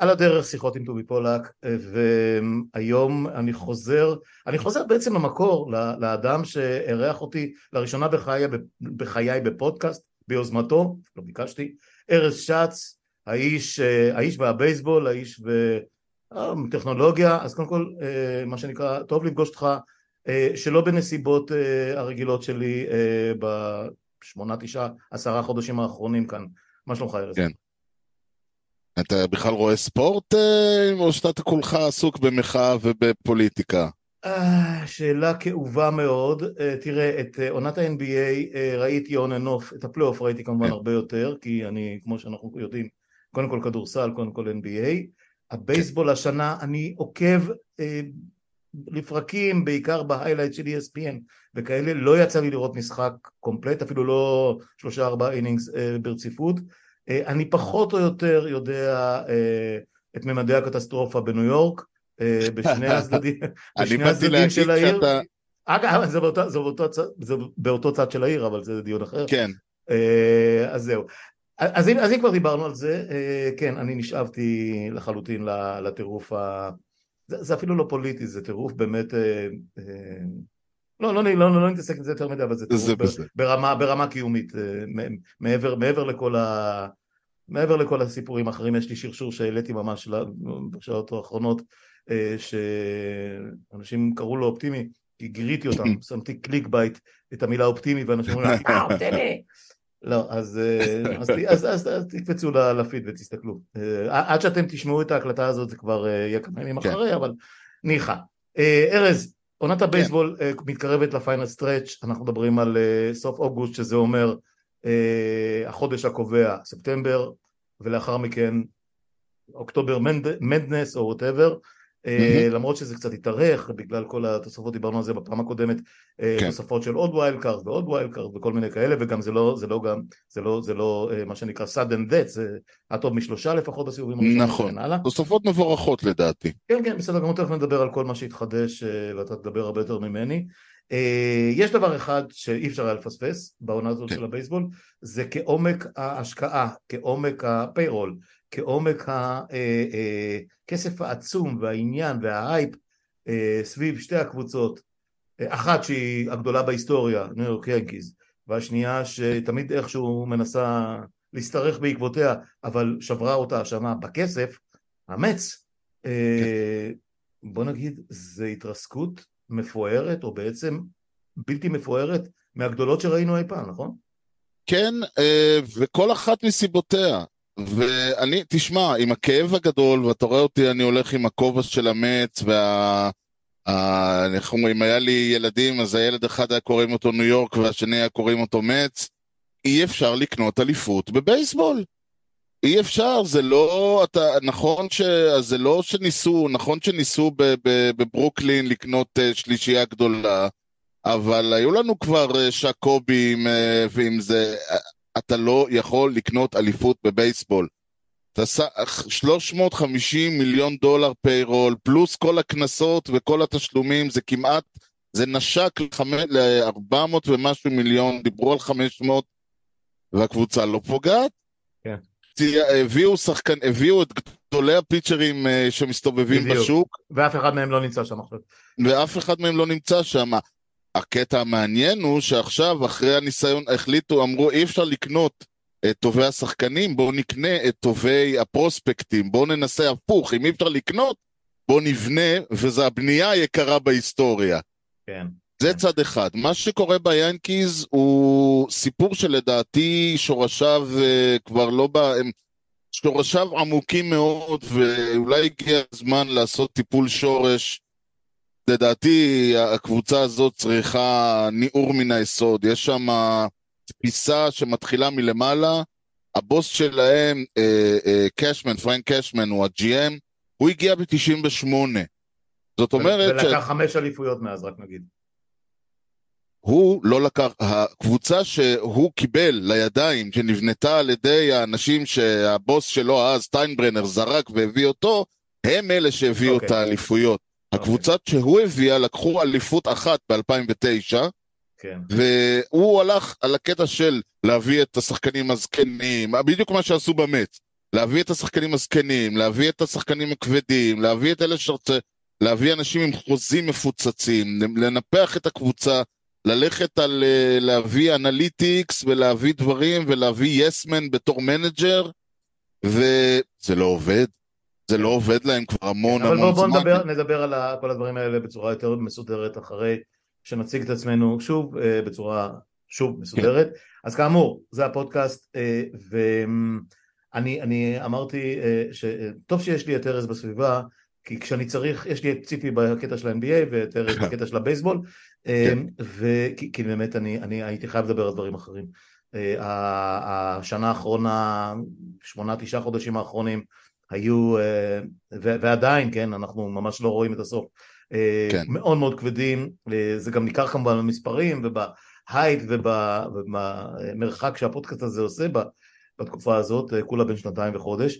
על הדרך שיחות עם טובי פולק, והיום אני חוזר, אני חוזר בעצם למקור, לאדם שאירח אותי לראשונה בחיי, בחיי בפודקאסט, ביוזמתו, לא ביקשתי, ארז שץ, האיש, האיש והבייסבול, האיש בטכנולוגיה, אז קודם כל, מה שנקרא, טוב לפגוש אותך שלא בנסיבות הרגילות שלי בשמונה, תשעה, עשרה חודשים האחרונים כאן. מה שלומך ארז? כן. אתה בכלל רואה ספורט או שאתה כולך עסוק במחאה ובפוליטיקה? שאלה כאובה מאוד, תראה את עונת ה-NBA ראיתי on and off, את הפלייאוף ראיתי כמובן כן. הרבה יותר כי אני כמו שאנחנו יודעים קודם כל כדורסל, קודם כל NBA הבייסבול כן. השנה אני עוקב לפרקים בעיקר ב highlight של ESPN וכאלה לא יצא לי לראות משחק קומפלט אפילו לא שלושה ארבעה אינינגס ברציפות אני פחות או יותר יודע את ממדי הקטסטרופה בניו יורק בשני הצדדים, בשני הצדדים של העיר. אגב, זה באותו, זה, באותו, זה באותו צד של העיר, אבל זה דיון אחר. כן. אז זהו. אז אם, אז אם כבר דיברנו על זה, כן, אני נשאבתי לחלוטין לטירוף ה... זה, זה אפילו לא פוליטי, זה טירוף באמת... לא, לא, לא, לא, לא נתעסק עם זה יותר מדי, אבל זה טירוף ברמה, ברמה קיומית, מעבר, מעבר לכל ה... מעבר לכל הסיפורים האחרים, יש לי שרשור שהעליתי ממש בשעות האחרונות אה, שאנשים קראו לו אופטימי, כי גיריתי אותם, שמתי clickbait את המילה אופטימי ואנשים אומרים אה אופטימי! לא, אז, אה, אז, אז, אז, אז תקפצו לפיד ותסתכלו. אה, עד שאתם תשמעו את ההקלטה הזאת זה כבר יהיה כמה ימים כן. אחרי, אבל ניחא. ארז, עונת כן. הבייסבול כן. מתקרבת ל final stretch, אנחנו מדברים על סוף אוגוסט, שזה אומר החודש הקובע, ספטמבר, ולאחר מכן אוקטובר madness או whatever Mm-hmm. למרות שזה קצת התארך בגלל כל התוספות, דיברנו על זה בפעם הקודמת, אה, כן. תוספות של עוד wild card ועוד wild card וכל מיני כאלה, וגם זה לא, זה לא גם, זה לא, זה לא אה, מה שנקרא sudden death, זה היה טוב משלושה לפחות בסיבובים הראשונים נכון, תוספות מבורכות לדעתי. כן, כן, בסדר גמור, תכף נדבר על כל מה שהתחדש, ואתה תדבר הרבה יותר ממני. יש דבר אחד שאי אפשר היה לפספס בעונה הזאת כן. של הבייסבול, זה כעומק ההשקעה, כעומק ה payroll, כעומק הכסף העצום והעניין וההייפ אה, סביב שתי הקבוצות, אחת שהיא הגדולה בהיסטוריה, ניו יורק ינקיז, והשנייה שתמיד איכשהו מנסה להשתרך בעקבותיה, אבל שברה אותה השנה בכסף, המץ, אה, בוא נגיד, זה התרסקות מפוארת, או בעצם בלתי מפוארת, מהגדולות שראינו אי פעם, נכון? כן, אה, וכל אחת מסיבותיה. ואני, תשמע, עם הכאב הגדול, ואתה רואה אותי, אני הולך עם הכובע של המץ, וה... איך אומרים, היה לי ילדים, אז הילד אחד היה קוראים אותו ניו יורק, והשני היה קוראים אותו מצ. אי אפשר לקנות אליפות בבייסבול. אי אפשר, זה לא, אתה, נכון ש... זה לא שניסו, נכון שניסו בברוקלין לקנות uh, שלישייה גדולה, אבל היו לנו כבר uh, שקובים uh, ועם זה, אתה לא יכול לקנות אליפות בבייסבול. אתה עשה 350 מיליון דולר פיירול, פלוס כל הקנסות וכל התשלומים, זה כמעט, זה נשק ל-400 ומשהו מיליון, דיברו על 500, והקבוצה לא פוגעת. כן. הביאו שחקן, הביאו את גדולי הפיצ'רים אה, שמסתובבים בדיוק. בשוק. ואף אחד מהם לא נמצא שם עכשיו. ואף אחד מהם לא נמצא שם. הקטע המעניין הוא שעכשיו, אחרי הניסיון, החליטו, אמרו, אי אפשר לקנות את טובי השחקנים, בואו נקנה את טובי הפרוספקטים, בואו ננסה הפוך, אם אי אפשר לקנות, בואו נבנה, וזו הבנייה היקרה בהיסטוריה. כן. זה צד אחד. מה שקורה ביאנקיז הוא סיפור שלדעתי שורשיו uh, כבר לא ב... הם... שורשיו עמוקים מאוד, ואולי הגיע הזמן לעשות טיפול שורש. לדעתי הקבוצה הזאת צריכה ניעור מן היסוד. יש שם תפיסה שמתחילה מלמעלה. הבוס שלהם, אה, אה, קשמן, פרנק קשמן, הוא ה-GM, הוא הגיע ב-98. זאת אומרת... ולקח ש... חמש אליפויות מאז, רק נגיד. הוא לא לקח, הקבוצה שהוא קיבל לידיים, שנבנתה על ידי האנשים שהבוס שלו אז, סטיינברנר, זרק והביא אותו, הם אלה שהביאו okay. את אוקיי. האליפויות. Okay. אוקיי. הקבוצות שהוא הביאה לקחו אליפות אחת ב-2009, כן. והוא הלך על הקטע של להביא את השחקנים הזקנים, בדיוק מה שעשו במץ. להביא את השחקנים הזקנים, להביא את השחקנים הכבדים, להביא את אלה שרוצה, להביא אנשים עם חוזים מפוצצים, לנפח את הקבוצה, ללכת על אה, להביא analytics ולהביא דברים ולהביא yes man בתור manager, וזה לא עובד. זה לא עובד להם כבר המון אבל המון בואו זמן. נדבר, נדבר על כל הדברים האלה בצורה יותר מסודרת אחרי שנציג את עצמנו שוב אה, בצורה שוב מסודרת. אז כאמור, זה הפודקאסט אה, ואני אני אמרתי אה, שטוב שיש לי את ארז בסביבה כי כשאני צריך, יש לי את ציפי בקטע של ה-NBA ואת ארז בקטע של הבייסבול כן. וכי כי באמת אני, אני הייתי חייב לדבר על דברים אחרים. השנה האחרונה, שמונה תשעה חודשים האחרונים היו, אה, ועדיין, כן, אנחנו ממש לא רואים את הסוף, אה, כן. מאוד מאוד כבדים, אה, זה גם ניכר כמובן במספרים ובהייט ובמרחק שהפודקאסט הזה עושה בתקופה הזאת, כולה בין שנתיים וחודש,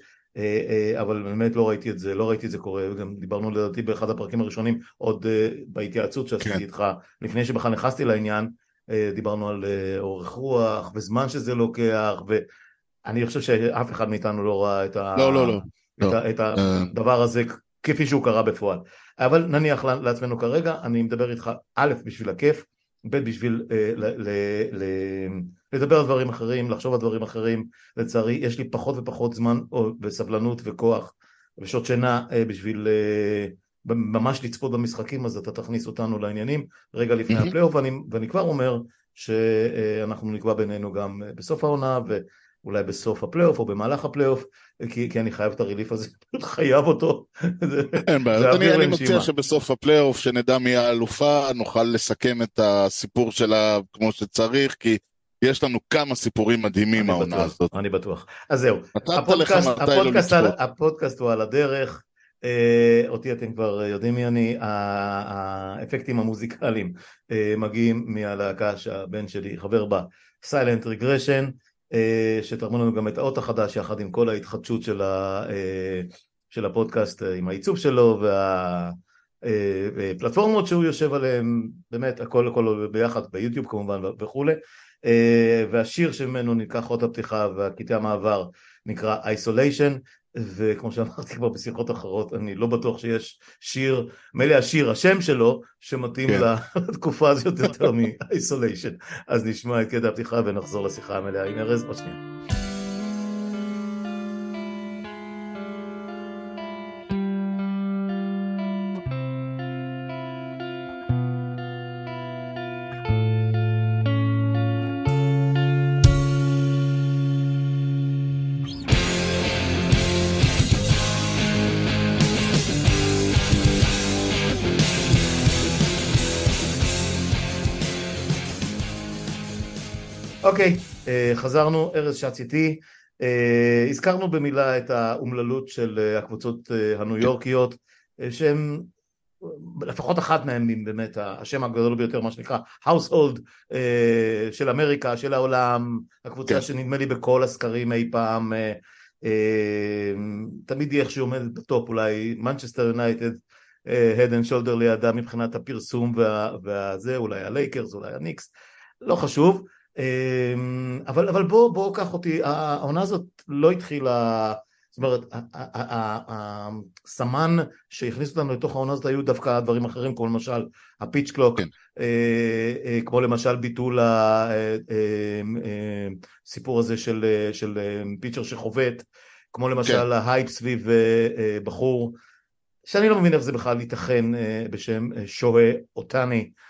אבל באמת לא ראיתי את זה, לא ראיתי את זה קורה, גם דיברנו לדעתי באחד הפרקים הראשונים, עוד בהתייעצות שעשיתי כן. איתך, לפני שבכלל נכנסתי לעניין, דיברנו על אורך רוח וזמן שזה לוקח, ואני חושב שאף אחד מאיתנו לא ראה את ה... לא, לא, לא. את, לא. ה, את אה. הדבר הזה כפי שהוא קרה בפועל. אבל נניח לעצמנו כרגע, אני מדבר איתך א', בשביל הכיף, ב', בשביל אה, ל, ל, ל, לדבר על דברים אחרים, לחשוב על דברים אחרים, לצערי יש לי פחות ופחות זמן או, וסבלנות וכוח ושעות שינה אה, בשביל אה, ממש לצפות במשחקים, אז אתה תכניס אותנו לעניינים רגע לפני מהמם. הפלייאוף, ואני, ואני כבר אומר שאנחנו נקבע בינינו גם אה, בסוף העונה ואולי בסוף הפלייאוף או במהלך הפלייאוף, כי, כי אני חייב את ה relief הזה, פשוט חייב אותו. אין בעיה, אני, אני. מציע שבסוף הפלייאוף, שנדע מי האלופה, נוכל לסכם את הסיפור שלה כמו שצריך, כי יש לנו כמה סיפורים מדהימים אני העונה בטוח, הזאת. אני בטוח. אז זהו, הפודקאסט, לא הפודקאסט, על. הפודקאסט הוא על הדרך, אה, אותי אתם כבר יודעים מי אני, האפקטים המוזיקליים אה, מגיעים מהלהקה שהבן שלי חבר בה, סיילנט רגרשן, שתרמו לנו גם את האות החדש יחד עם כל ההתחדשות של, ה, אה, של הפודקאסט אה, עם העיצוב שלו והפלטפורמות שהוא יושב עליהן, באמת הכל הכל ביחד, ביוטיוב כמובן וכולי. אה, והשיר שממנו ניקח אות הפתיחה והקטעי המעבר נקרא Isolation וכמו שאמרתי כבר בשיחות אחרות אני לא בטוח שיש שיר, מילא השיר השם שלו שמתאים כן. לתקופה הזאת יותר מ-Isolation. אז נשמע את קטע הפתיחה ונחזור לשיחה המלאה. עם ארז עוד שנייה חזרנו, ארז שץ איתי, אה, הזכרנו במילה את האומללות של אה, הקבוצות אה, הניו יורקיות, שהן, לפחות אחת מהן היא באמת השם הגדול ביותר, מה שנקרא household של אמריקה, של העולם, הקבוצה כן. שנדמה לי בכל הסקרים אי פעם, תמיד היא איכשהו עומדת בטופ, אולי מנצ'סטר יונייטד, head and shoulder לידה מבחינת הפרסום וה, והזה, אולי הלייקרס, אולי הניקס, לא חשוב. אמ, אבל, אבל בוא, בוא קח אותי, העונה הזאת לא התחילה, זאת אומרת, הסמן שהכניס אותנו לתוך העונה הזאת היו דווקא דברים אחרים, כמו למשל ה pitch clock, כן. אה, אה, כמו למשל ביטול הסיפור הזה של, אה, של אה, pitcher שחובט, כמו למשל כן. ההייפ סביב אה, אה, בחור, שאני לא מבין איך זה בכלל ייתכן אה, בשם אה, שוהיי אוהטאני. אה,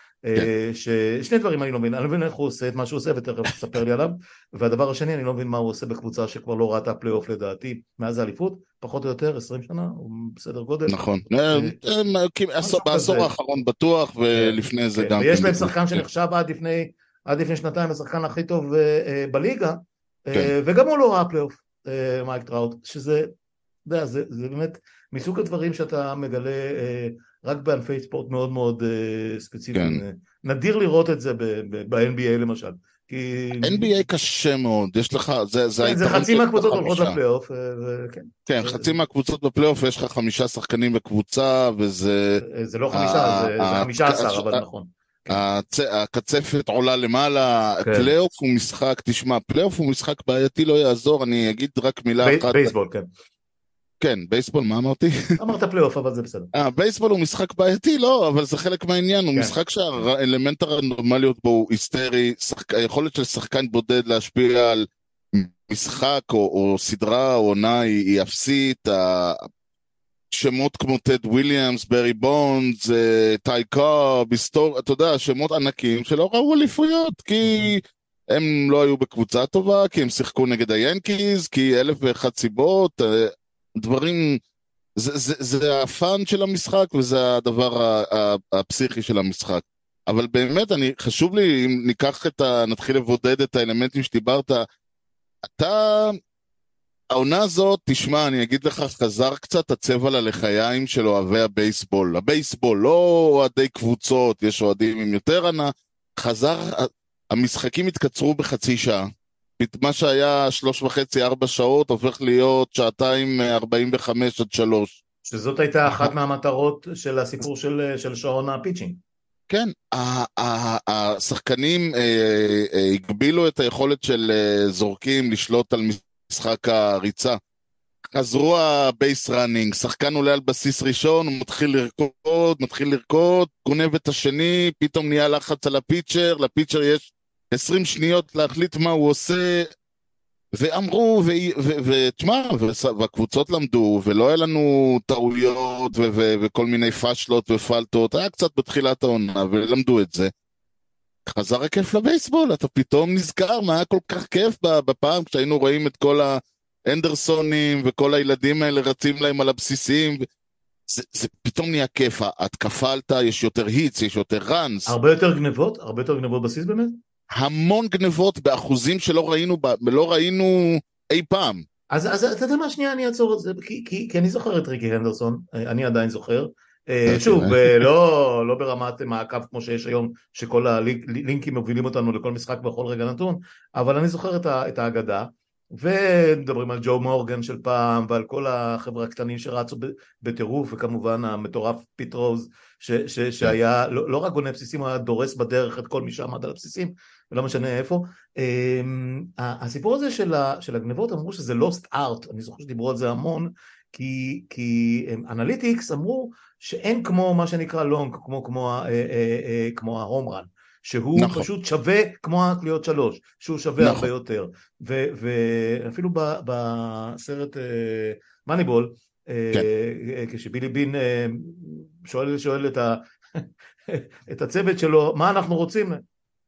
ששני דברים אני לא מבין, אני לא מבין איך הוא עושה את מה שהוא עושה ותכף תספר לי עליו והדבר השני אני לא מבין מה הוא עושה בקבוצה שכבר לא ראתה פלייאוף לדעתי מאז האליפות, פחות או יותר 20 שנה, הוא בסדר גודל. נכון. אה, אה, בעשור. האחרון בטוח, ולפני זה כן, גם... ויש כן. להם שחקן שנחשב עד לפני, שנתיים השחקן הכי טוב אה, אה, בליגה אה, כן. וגם הוא לא ראה פלייאוף, אה, מייק טראוט, שזה, זה, באמת מסוג הדברים שאתה מגלה אה, רק בענפי ספורט מאוד מאוד אה, ספציפיים. כן. אה, נדיר לראות את זה ב-NBA למשל. כי... NBA קשה מאוד, יש לך, זה, זה כן, זה חצי מהקבוצות. הולכות לפלייאוף, אה, וכן. כן, חצי מהקבוצות בפלייאוף יש לך חמישה שחקנים בקבוצה, וזה... אה, זה לא חמישה, זה- זה אה, חמישה עשר, אה, אבל אה, נכון. כן. הצ... הקצפת עולה למעלה, כן. פלייאוף הוא משחק, תשמע, פלייאוף הוא משחק בעייתי, לא יעזור, אני אגיד רק מילה בי- אחת. בייסבול, כן. כן, בייסבול, מה אמרתי? אמרת פלייאוף, אבל זה בסדר. אה, בייסבול הוא משחק בעייתי? לא, אבל זה חלק מהעניין, הוא כן. משחק שהאלמנט הרנדומליות בו הוא היסטרי, שחק... היכולת של שחקן בודד להשפיע על משחק או, או סדרה או עונה היא, אפסית, שמות כמו טד וויליאמס, ברי בונדס, אה, טיי קוב, ביסטור, אתה יודע, שמות ענקים שלא ראו אליפויות, כי הם לא היו בקבוצה טובה, כי הם שיחקו נגד היאנקיז, כי אלף ואחת סיבות, אה, דברים... זה, זה, זה הפאן של המשחק וזה הדבר הפסיכי של המשחק. אבל באמת, אני, חשוב לי, אם ניקח את ה... נתחיל לבודד את האלמנטים שדיברת, אתה... העונה הזאת, תשמע, אני אגיד לך, חזר קצת הצבע ללחיים של אוהבי הבייסבול. הבייסבול, לא אוהדי קבוצות, יש אוהדים עם יותר ענה. חזר, המשחקים התקצרו בחצי שעה. מה שהיה שלוש וחצי, ארבע שעות, הופך להיות שעתיים ארבעים וחמש עד שלוש. שזאת הייתה אחת מהמטרות של הסיפור של, של שעון ה pitching. כן, השחקנים אה, אה, הגבילו את היכולת של אה, זורקים לשלוט על משחק הריצה. חזרו ה base running, שחקן עולה על בסיס ראשון, הוא מתחיל לרקוד, מתחיל לרקוד, גונב את השני, פתאום נהיה לחץ על ה pitcher, ל pitcher יש 20 שניות להחליט מה הוא עושה, ואמרו, ותשמע, והקבוצות למדו, ולא היה לנו טעויות ו- ו- וכל מיני פאשלות ופלטות, היה קצת בתחילת העונה, ולמדו את זה. חזר הכיף לבייסבול, אתה פתאום נזכר מה היה כל כך כיף בפעם כשהיינו רואים את כל האנדרסונים וכל הילדים האלה רצים להם על הבסיסים. זה, זה פתאום נהיה כיף, ההתקפה עלתה, יש יותר היטס, יש יותר ראנס. הרבה יותר גנבות? הרבה יותר גנבות בסיס באמת? המון גנבות באחוזים שלא ראינו, לא ראינו אי פעם. אז, אז אתה יודע מה, שנייה אני אעצור את זה, כי, כי, כי אני זוכר את ריקי הנדרסון, אני עדיין זוכר. שוב, לא, לא ברמת מעקב כמו שיש היום, שכל הלינקים מובילים אותנו לכל משחק בכל רגע נתון, אבל אני זוכר את, ה, את ההגדה, ומדברים על ג'ו מורגן של פעם, ועל כל החבר'ה הקטנים שרצו בטירוף, וכמובן המטורף פיט רוז, ש, ש, שהיה לא, לא רק גונב בסיסים, הוא היה דורס בדרך את כל מי שעמד על הבסיסים, ולא משנה איפה. הסיפור הזה של, ה, של הגנבות, אמרו שזה lost art, אני זוכר שדיברו על זה המון, כי, כי analytics אמרו שאין כמו מה שנקרא long, כמו, כמו, אה, אה, אה, כמו ה home run, שהוא נכון. פשוט שווה כמו הקליעות שלוש, שהוא שווה נכון. הרבה יותר. ו, ואפילו ב, בסרט מאניבול, כן. כשבילי בין שואל, שואל את, ה, את הצוות שלו, מה אנחנו רוצים?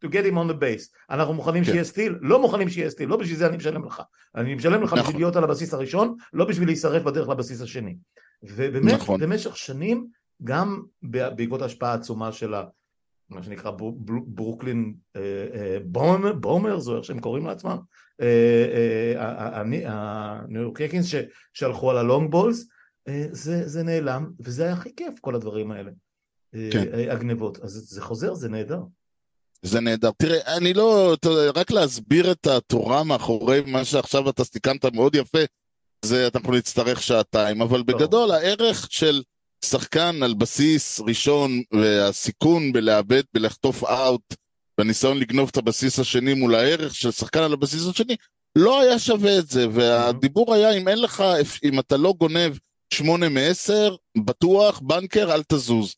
To get him on the base. אנחנו מוכנים כן. שיהיה steal? לא מוכנים שיהיה steal, לא בשביל זה אני משלם לך. אני משלם לך נכון. בשביל להיות על הבסיס הראשון, לא בשביל להישרף בדרך לבסיס השני. ובאמת, נכון. במשך שנים, גם בעקבות ההשפעה העצומה של ה... מה שנקרא ברונקס בומבר, בומברס, או איך שהם קוראים לעצמם, הניו יורק יקינס שהלכו על הלונג בולס, זה, זה נעלם, וזה היה הכי כיף, כל הדברים האלה, כן. הגנבות. אז זה חוזר, זה נהדר. זה נהדר. תראה, אני לא... רק להסביר את התורה מאחורי מה שעכשיו אתה סיכמת מאוד יפה, זה אנחנו נצטרך שעתיים, אבל בגדול הערך של שחקן על בסיס ראשון והסיכון בלאבד, בלחטוף אאוט, בניסיון לגנוב את הבסיס השני מול הערך של שחקן על הבסיס השני, לא היה שווה את זה, והדיבור היה אם אין לך, אם אתה לא גונב שמונה מעשר, בטוח, בנקר, אל תזוז.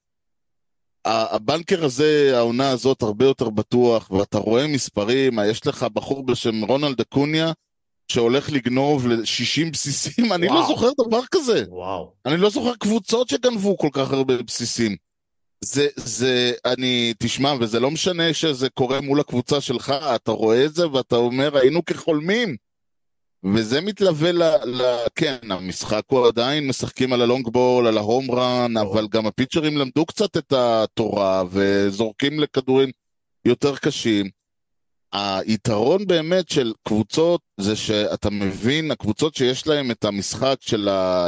הבנקר הזה, העונה הזאת, הרבה יותר בטוח, ואתה רואה מספרים, יש לך בחור בשם רונלד אקוניה, שהולך לגנוב ל-60 בסיסים, אני וואו. לא זוכר דבר כזה. וואו. אני לא זוכר קבוצות שגנבו כל כך הרבה בסיסים. זה, זה, אני, תשמע, וזה לא משנה שזה קורה מול הקבוצה שלך, אתה רואה את זה ואתה אומר, היינו כחולמים. וזה מתלווה ל... ל כן, המשחק הוא עדיין משחקים על הלונג בול, על ההום רן, אבל גם הפיצ'רים למדו קצת את התורה וזורקים לכדורים יותר קשים. היתרון באמת של קבוצות זה שאתה מבין, הקבוצות שיש להם את המשחק של ה,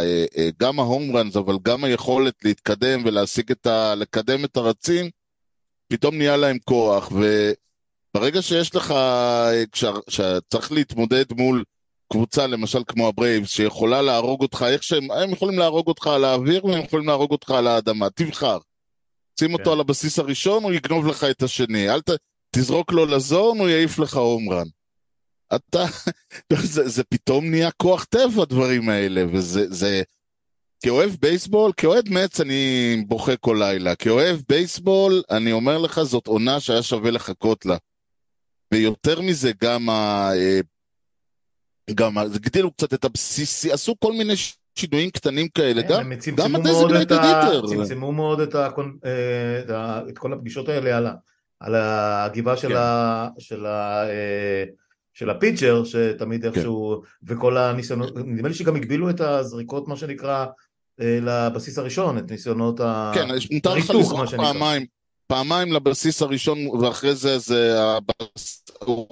גם ה home runs, אבל גם היכולת להתקדם ולהשיג את ה... לקדם את הרצים, פתאום נהיה להם כוח, וברגע שיש לך, כשצריך להתמודד מול קבוצה למשל כמו הברייבס, שיכולה להרוג אותך איך שהם, הם יכולים להרוג אותך על האוויר והם יכולים להרוג אותך על האדמה, תבחר. שים אותו כן. על הבסיס הראשון, הוא יגנוב לך את השני. אל ת... תזרוק לו ל zone, הוא יעיף לך home run. אתה, זה, זה פתאום נהיה כוח טבע הדברים האלה, וזה, זה, כאוהב בייסבול, כאוהד מצ אני בוכה כל לילה, כאוהב בייסבול, אני אומר לך, זאת עונה שהיה שווה לחכות לה. ויותר מזה, גם ה... אה, גם. הגדילו קצת את הבסיסי, עשו כל מיני שינויים קטנים כאלה, כן, גם, הם גם צמצמו מאוד את. אה, את, כל הפגישות האלה על, הגבעה של, כן. ה... של. אה, של הפיצ'ר, שתמיד כן. איכשהו, וכל הניסיונות, נדמה לי שגם הגבילו את הזריקות, מה שנקרא, אה, לבסיס הראשון, את ניסיונות. כן, יש- מותר לך ריתוק, לזרוק מה שנקרא. פעמיים, פעמיים לבסיס הראשון, ואחרי זה, זה הבס... הוא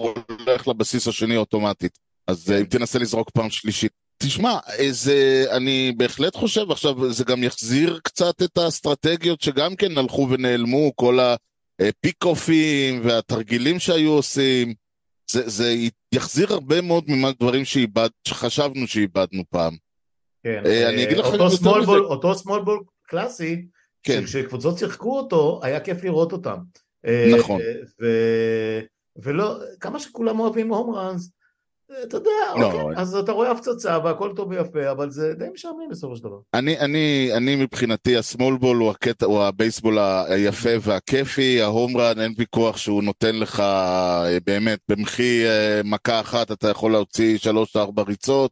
הולך לבסיס השני אוטומטית. אז אה, אם תנסה לזרוק פעם שלישית. תשמע, אה, זה, אני בהחלט חושב, עכשיו זה גם יחזיר קצת את האסטרטגיות שגם כן הלכו ונעלמו, כל הפיק-אופים והתרגילים שהיו עושים. זה, זה יחזיר הרבה מאוד מהדברים שאיבד, שחשבנו שאיבדנו פעם. כן, אה, אני אגיד לך אותו מזה. ball- אותו small ball קלאסי, כן. שכשקבוצות שיחקו אותו, היה כיף לראות אותם. נכון. אה, ו... ולא, כמה שכולם אוהבים הום ראנס, אתה יודע, לא, אוקיי, אז אתה רואה הפצצה והכל טוב ויפה, אבל זה די משעמם בסופו של דבר. אני, אני, אני מבחינתי, הסמול בול הוא, הקטע, הוא הבייסבול היפה והכיפי, ההומרן, אין ויכוח שהוא נותן לך אה, באמת, במחי אה, מכה אחת אתה יכול להוציא שלוש-ארבע ריצות,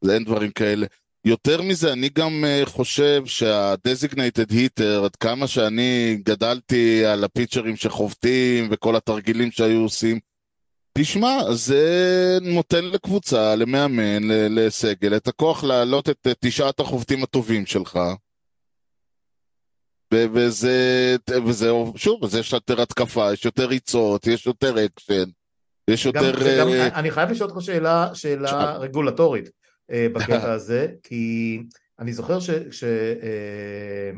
זה אין דברים כאלה. יותר מזה, אני גם אה, חושב שה-designated hitter, עד כמה שאני גדלתי על הפיצ'רים שחובטים וכל התרגילים שהיו עושים, תשמע, זה נותן לקבוצה, למאמן, לסגל, את הכוח להעלות את אה, תשעת החובטים הטובים שלך. וזה, וזה, שוב, אז יש יותר התקפה, יש יותר ריצות, יש יותר אקשן, יש גם, יותר... גם, אה, אני חייב לשאול אותך שאלה, שאלה שאל. רגולטורית אה, בקטע הזה, כי אני זוכר ש... ש אה,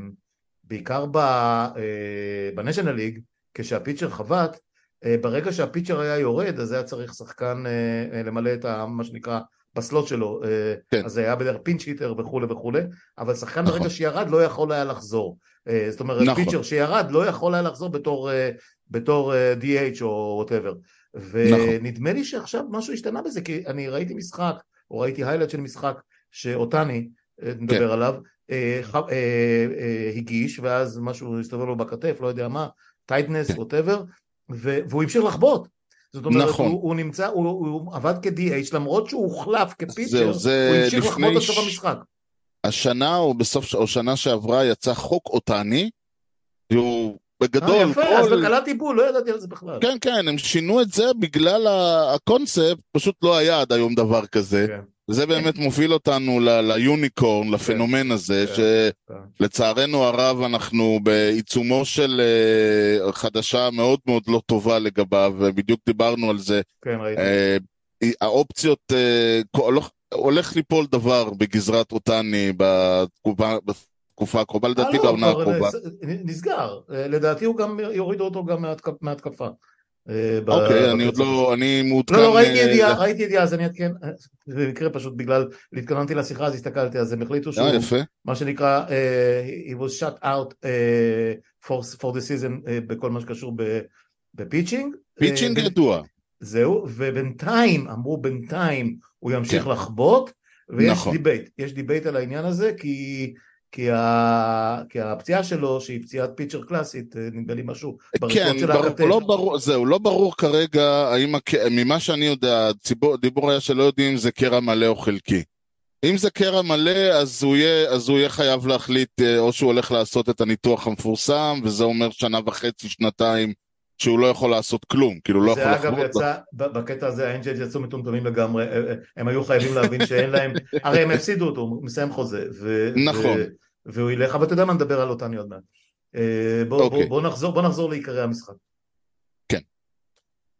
בעיקר אה, בניישנל ליג, כשה pitcher חבט, אה, ברגע שה pitcher היה יורד, אז היה צריך שחקן אה, אה, למלא את ה, מה שנקרא ב slot שלו, אה, כן. אז זה היה בדרך pinch hitter וכולי וכולי, אבל שחקן נכון. ברגע שירד לא יכול היה לחזור. אה, זאת אומרת, נכון. pitcher שירד לא יכול היה לחזור בתור, אה, בתור אה, DH או whatever. נכון. ונדמה לי שעכשיו משהו השתנה בזה, כי אני ראיתי משחק, או ראיתי highlight של משחק, שאוהטני, אה, נדבר כן. עליו, אה, אה, אה, הגיש, ואז משהו הסתובב לו בכתף, לא יודע מה, tightness, כן. whatever, והוא המשיך לחבוט. זאת אומרת, נכון. הוא, הוא נמצא, הוא, הוא עבד כ-DH, למרות שהוא הוחלף כ pitcher, זה הוא המשיך לחבוט עד סוף המשחק. השנה או בסוף, או שנה שעברה יצא חוק אותני, והוא בגדול, אה, יפה, אז כל... קלטתי בול, לא ידעתי על זה בכלל. כן, כן, הם שינו את זה בגלל הקונספט, פשוט לא היה עד היום דבר כזה. כן, וזה באמת מוביל אותנו ליוניקורן, לפנומן הזה, כן. כן. שלצערנו הרב אנחנו בעיצומו של אה, חדשה מאוד מאוד לא טובה לגביו, ובדיוק דיברנו על זה. כן, ראיתי. אה, האופציות, אה, הולך- ליפול דבר בגזרת אותני בתקופה בתקופה הקרובה, לדעתי לא, בעונה הקרובה. נס- נסגר. לדעתי הוא גם, יורידו אותו גם מהתקפ- מהתקפה. אה, אוקיי, אני עוד. לא, אני מעודכן. לא, לא, ראיתי אה, ידיעה, ראיתי ידיעה, אז אני אעדכן, אה, זה מקרה פשוט בגלל, התכוננתי לשיחה אז הסתכלתי, אז הם החליטו שהוא, אה, יפה. מה שנקרא, he was shut out for, the season בכל מה שקשור ב pitching. pitching ידוע. זהו, ובינתיים, אמרו בינתיים הוא ימשיך כן. לחבוט, ויש נכון. debate, יש debate על העניין הזה, כי, כי, ה, כי הפציעה שלו, שהיא פציעת pitcher קלאסית, אה, נדמה לי משהו, כן, הכתף. לא ברור, זהו, לא ברור כרגע, האם, הק- ממה שאני יודע, הציבור, הדיבור היה שלא יודעים אם זה קרע מלא או חלקי. אם זה קרע מלא, אז הוא יהיה, אז הוא יהיה חייב להחליט, אה, או שהוא הולך לעשות את הניתוח המפורסם, וזה אומר שנה וחצי, שנתיים, שהוא לא יכול לעשות כלום, כאילו לא יכול זה אגב. יצא, בקטע הזה האנג'לס יצאו מטומטמים לגמרי, אה, הם היו חייבים להבין שאין להם, הרי הם הפסידו אותו, הוא מסיים חוזה, ו- נכון. ו- והוא ילך, אבל אתה יודע מה, נדבר על אותני עוד מעט. אה, בוא, אוקיי. בוא, בוא, נחזור, בוא נחזור לעיקרי המשחק.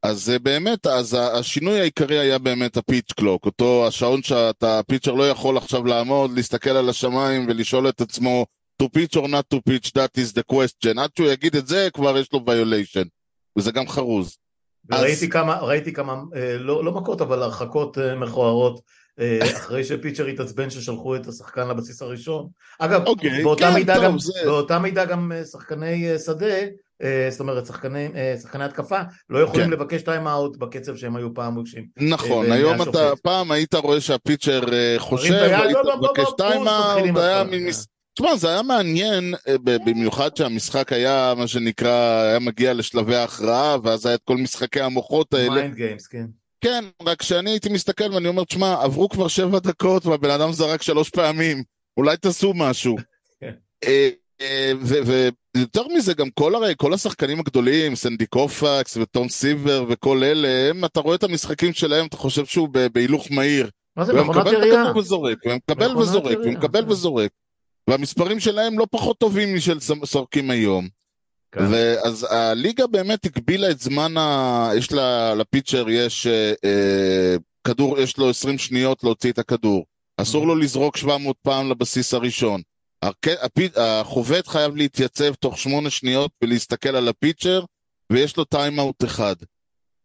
אז אה, באמת, אז השינוי העיקרי היה באמת הפיץ' קלוק, אותו השעון שאתה, הפיצ'ר לא יכול עכשיו לעמוד, להסתכל על השמיים ולשאול את עצמו to pitch or not to pitch, that is the question. עד שהוא יגיד את זה, כבר יש לו violation. וזה גם חרוז. אז- וראיתי כמה, ראיתי כמה, אה, לא, לא מכות, אבל הרחקות מכוערות אחרי ש pitcher התעצבן ששלחו את השחקן לבסיס הראשון. אגב, אוקיי, באותה, כן, מידה טוב, גם, זה- באותה מידה גם אה, שחקני אה, שדה, אה, זאת אומרת שחקני, אה, שחקני התקפה, לא יכולים כן. לבקש time-out בקצב שהם היו פעם מבקשים. נכון, אה, היום. אתה, פעם היית רואה שה pitcher אה, חושב, היית לא, לא, בוא, מבקש time out, היה מין... כן. תשמע, זה היה מעניין, אה, במיוחד שהמשחק היה, מה שנקרא, היה מגיע לשלבי ההכרעה, ואז היה את כל משחקי המוחות האלה. mind games, כן. כן, רק שאני הייתי מסתכל ואני אומר, תשמע, עברו כבר שבע דקות והבן אדם זרק שלוש פעמים, אולי תעשו משהו. אה, אה, ויותר מזה, גם כל הרי, כל השחקנים הגדולים, סנדי קופקס וטום סיבר וכל אלה, הם, אתה רואה את המשחקים שלהם, אתה חושב שהוא בהילוך מהיר. מה זה הוא מכונת מקבל את ירייה? וזורק, ומקבל מכונת וזורק, ירייה, ומקבל כן. וזורק. והמספרים שלהם לא פחות טובים משל סורקים היום. כן. ואז הליגה באמת הגבילה את זמן ה... יש לה, לפיצ'ר, יש אה, אה, כדור, יש לו 20 שניות להוציא את הכדור. אסור לו לזרוק 700 פעם לבסיס הראשון. החובט חייב להתייצב תוך 8 שניות ולהסתכל על הפיצ'ר, ויש לו טיים-אאוט אחד.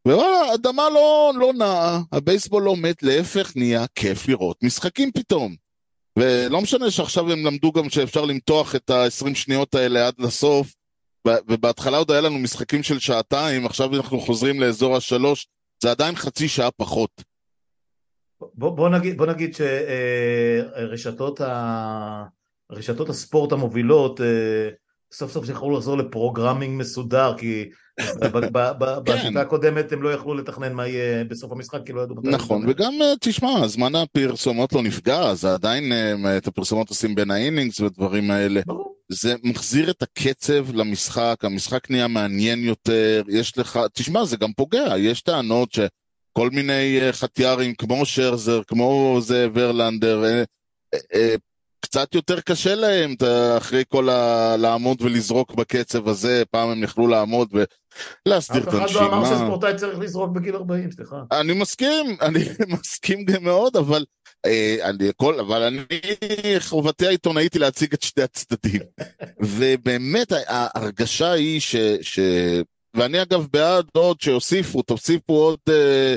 ווואלה, האדמה לא, לא נעה, הבייסבול לא מת, להפך נהיה כיף לראות משחקים פתאום. ולא משנה שעכשיו הם למדו גם שאפשר למתוח את ה-20 שניות האלה עד לסוף, ובהתחלה עוד היה לנו משחקים של שעתיים, עכשיו אנחנו חוזרים לאזור השלוש, זה עדיין חצי שעה פחות. בוא, בוא נגיד, בוא נגיד שרשתות ה... רשתות הספורט המובילות אה, סוף סוף יכולו לחזור לפרוגרמינג מסודר כי בשיטה הקודמת הם לא יכלו לתכנן מה יהיה בסוף המשחק כי לא ידעו מתי נכון, וגם אה, תשמע, זמן הפרסומות לא נפגע, זה עדיין, אה, את הפרסומות עושים בין האינינגס ודברים האלה. ברור. זה מחזיר את הקצב למשחק, המשחק נהיה מעניין יותר, יש לך, תשמע, זה גם פוגע, יש טענות שכל מיני אה, חטיארים כמו שרזר, כמו זה ורלנדר, אה, אה, קצת יותר קשה להם אחרי כל ה... לעמוד ולזרוק בקצב הזה, פעם הם יכלו לעמוד ולהסדיר אף את אחד לא אמר הנשימה. שספורטאי צריך לזרוק בגיל 40, סליחה. אני מסכים, אני מסכים גם מאוד, אבל, אה, אני, כל, אבל אני, חובתי העיתונאית היא להציג את שני הצדדים. ובאמת ההרגשה היא ש, ש... ואני אגב בעד עוד שיוסיפו, תוסיפו עוד אה,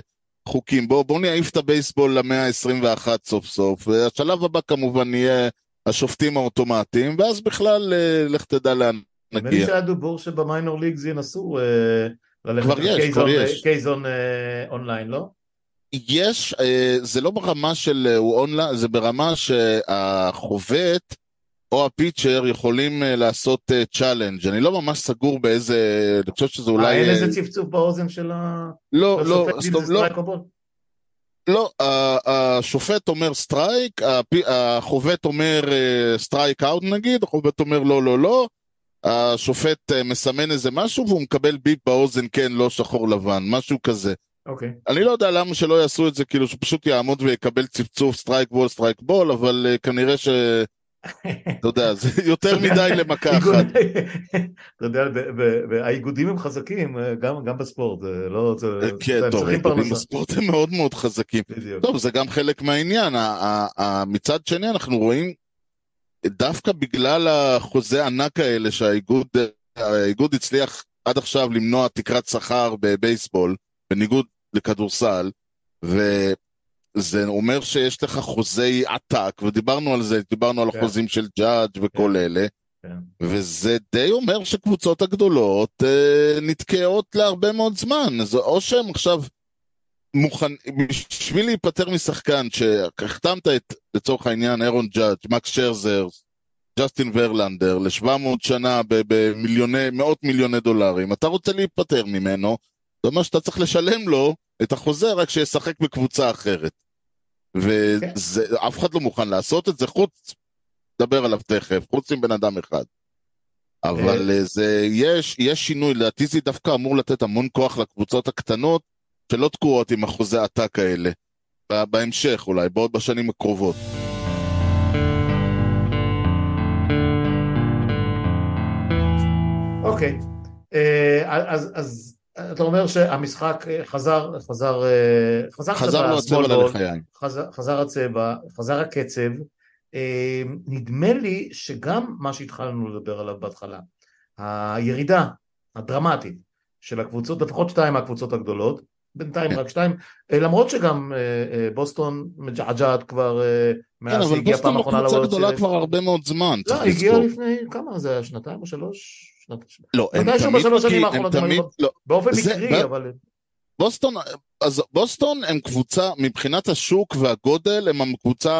חוקים. בואו בוא נעיף את הבייסבול למאה ה-21 סוף סוף. והשלב הבא כמובן יהיה השופטים האוטומטיים, ואז בכלל אה, לך תדע לאן נדמה לי נגיע. שהיה דיבור שב minor leagues ינסו אה, ללכת. K-zone אה, אונליין, לא? יש, זה לא ברמה של אונליין, זה ברמה שהחובט או ה pitcher יכולים אה, לעשות challenge. אני לא ממש סגור באיזה, אני חושב שזה אה, אולי... אין אה, איזה צפצוף באוזן של ה... לא, לא, לא, או ball? לא, השופט אומר strike, החובט אומר strike out נגיד, החובט אומר לא, לא, לא, השופט אה, מסמן איזה משהו והוא מקבל beep באוזן, כן, לא שחור לבן, משהו כזה. אוקיי. אני לא יודע למה שלא יעשו את זה, כאילו שפשוט יעמוד ויקבל צפצוף strike ball, strike ball, אבל כנראה ש... אתה יודע, זה יותר מדי למכה אחת. אתה יודע, ב- ב- ב- האיגודים הם חזקים, אה, גם בספורט, זה לא... זה- כן, טוב, האיגודים. בספורט הם מאוד מאוד חזקים. טוב, זה גם חלק מהעניין. מצד שני, אנחנו רואים, דווקא בגלל החוזה הענק האלה שהאיגוד האיגוד הצליח עד עכשיו למנוע תקרת שכר בבייסבול, בניגוד לכדורסל, וזה אומר שיש לך חוזי עתק, ודיברנו על זה, דיברנו על כן. החוזים של ג'אדג' וכל אלה, כן. וזה די אומר שקבוצות הגדולות אה, נתקעות להרבה מאוד זמן. אז או שהם עכשיו מוכן, בשביל להיפטר משחקן שהחתמת את, לצורך העניין, אירון ג'אדג', מקס שרזר, ג'סטין ורלנדר, ל-700 שנה במיליוני, מאות מיליוני דולרים, אתה רוצה להיפטר ממנו, זה אומר שאתה צריך לשלם לו את החוזה רק שישחק בקבוצה אחרת. ואף אחד לא מוכן לעשות את זה, חוץ, נדבר עליו תכף, חוץ מבן אדם אחד. אבל אה, זה, יש, יש שינוי, לדעתי זה דווקא אמור לתת המון כוח לקבוצות הקטנות שלא תקועות עם אחוזי עתק האלה. בהמשך אולי, בעוד בשנים הקרובות. אוקיי. אה, אז אז אתה אומר שהמשחק אה, חזר, חזר, אה, חזר חזר הצבע. חזר, חזר הצבע, חזר הקצב. אה, נדמה לי שגם מה שהתחלנו לדבר עליו בהתחלה, הירידה הדרמטית של הקבוצות, לפחות שתיים מהקבוצות הגדולות, בינתיים רק שתיים, למרות שגם בוסטון מג'עג'עת כבר כן, מאז אבל שהגיעה בוסטון פעם לא אחרונה קבוצה לוולד גדולה סיריס. כבר הרבה מאוד זמן, לא, הגיעה. לפני, כמה זה היה, שנתיים או שלוש? לא, הם תמיד, בשלוש שנים הם האחרונות הם לא, באופן מקרי, אבל... בוסטון, אז בוסטון הם קבוצה, מבחינת השוק והגודל, הם הקבוצה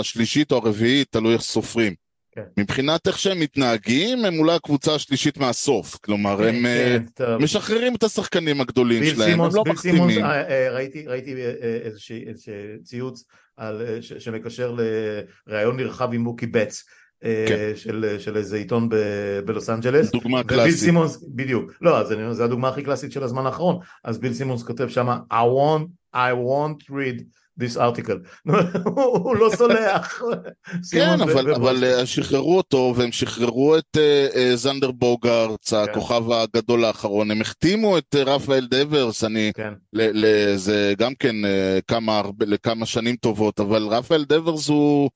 השלישית או הרביעית, תלוי איך סופרים. כן. מבחינת איך שהם מתנהגים, הם אולי הקבוצה השלישית מהסוף. כלומר, הם אה, כן, טוב. משחררים את השחקנים הגדולים ביל שלהם, הם סימונס, לא ביל סימונס, מחתימים. אה, ראיתי, ראיתי איזושהי- איזשהו ציוץ על, ש- שמקשר לראיון נרחב עם מוקי אה, כן. של, של איזה עיתון ב- בלוס אנג'לס. דוגמה קלאסית. סימונס, בדיוק, לא, אז אני- זו הדוגמה הכי קלאסית של הזמן האחרון, אז ביל סימונס כותב שם I want, I won't read this article, הוא לא סולח. כן, אבל. אבל אה, שחררו אותו, והם שחררו את אה, אה, זנדר בוגרץ, כן. הכוכב הגדול האחרון. הם החתימו את אה, רפאל דברס, אני... כן, ל- ל- זה גם כן אה, כמה, לכמה שנים טובות, אבל רפאל דברס הוא,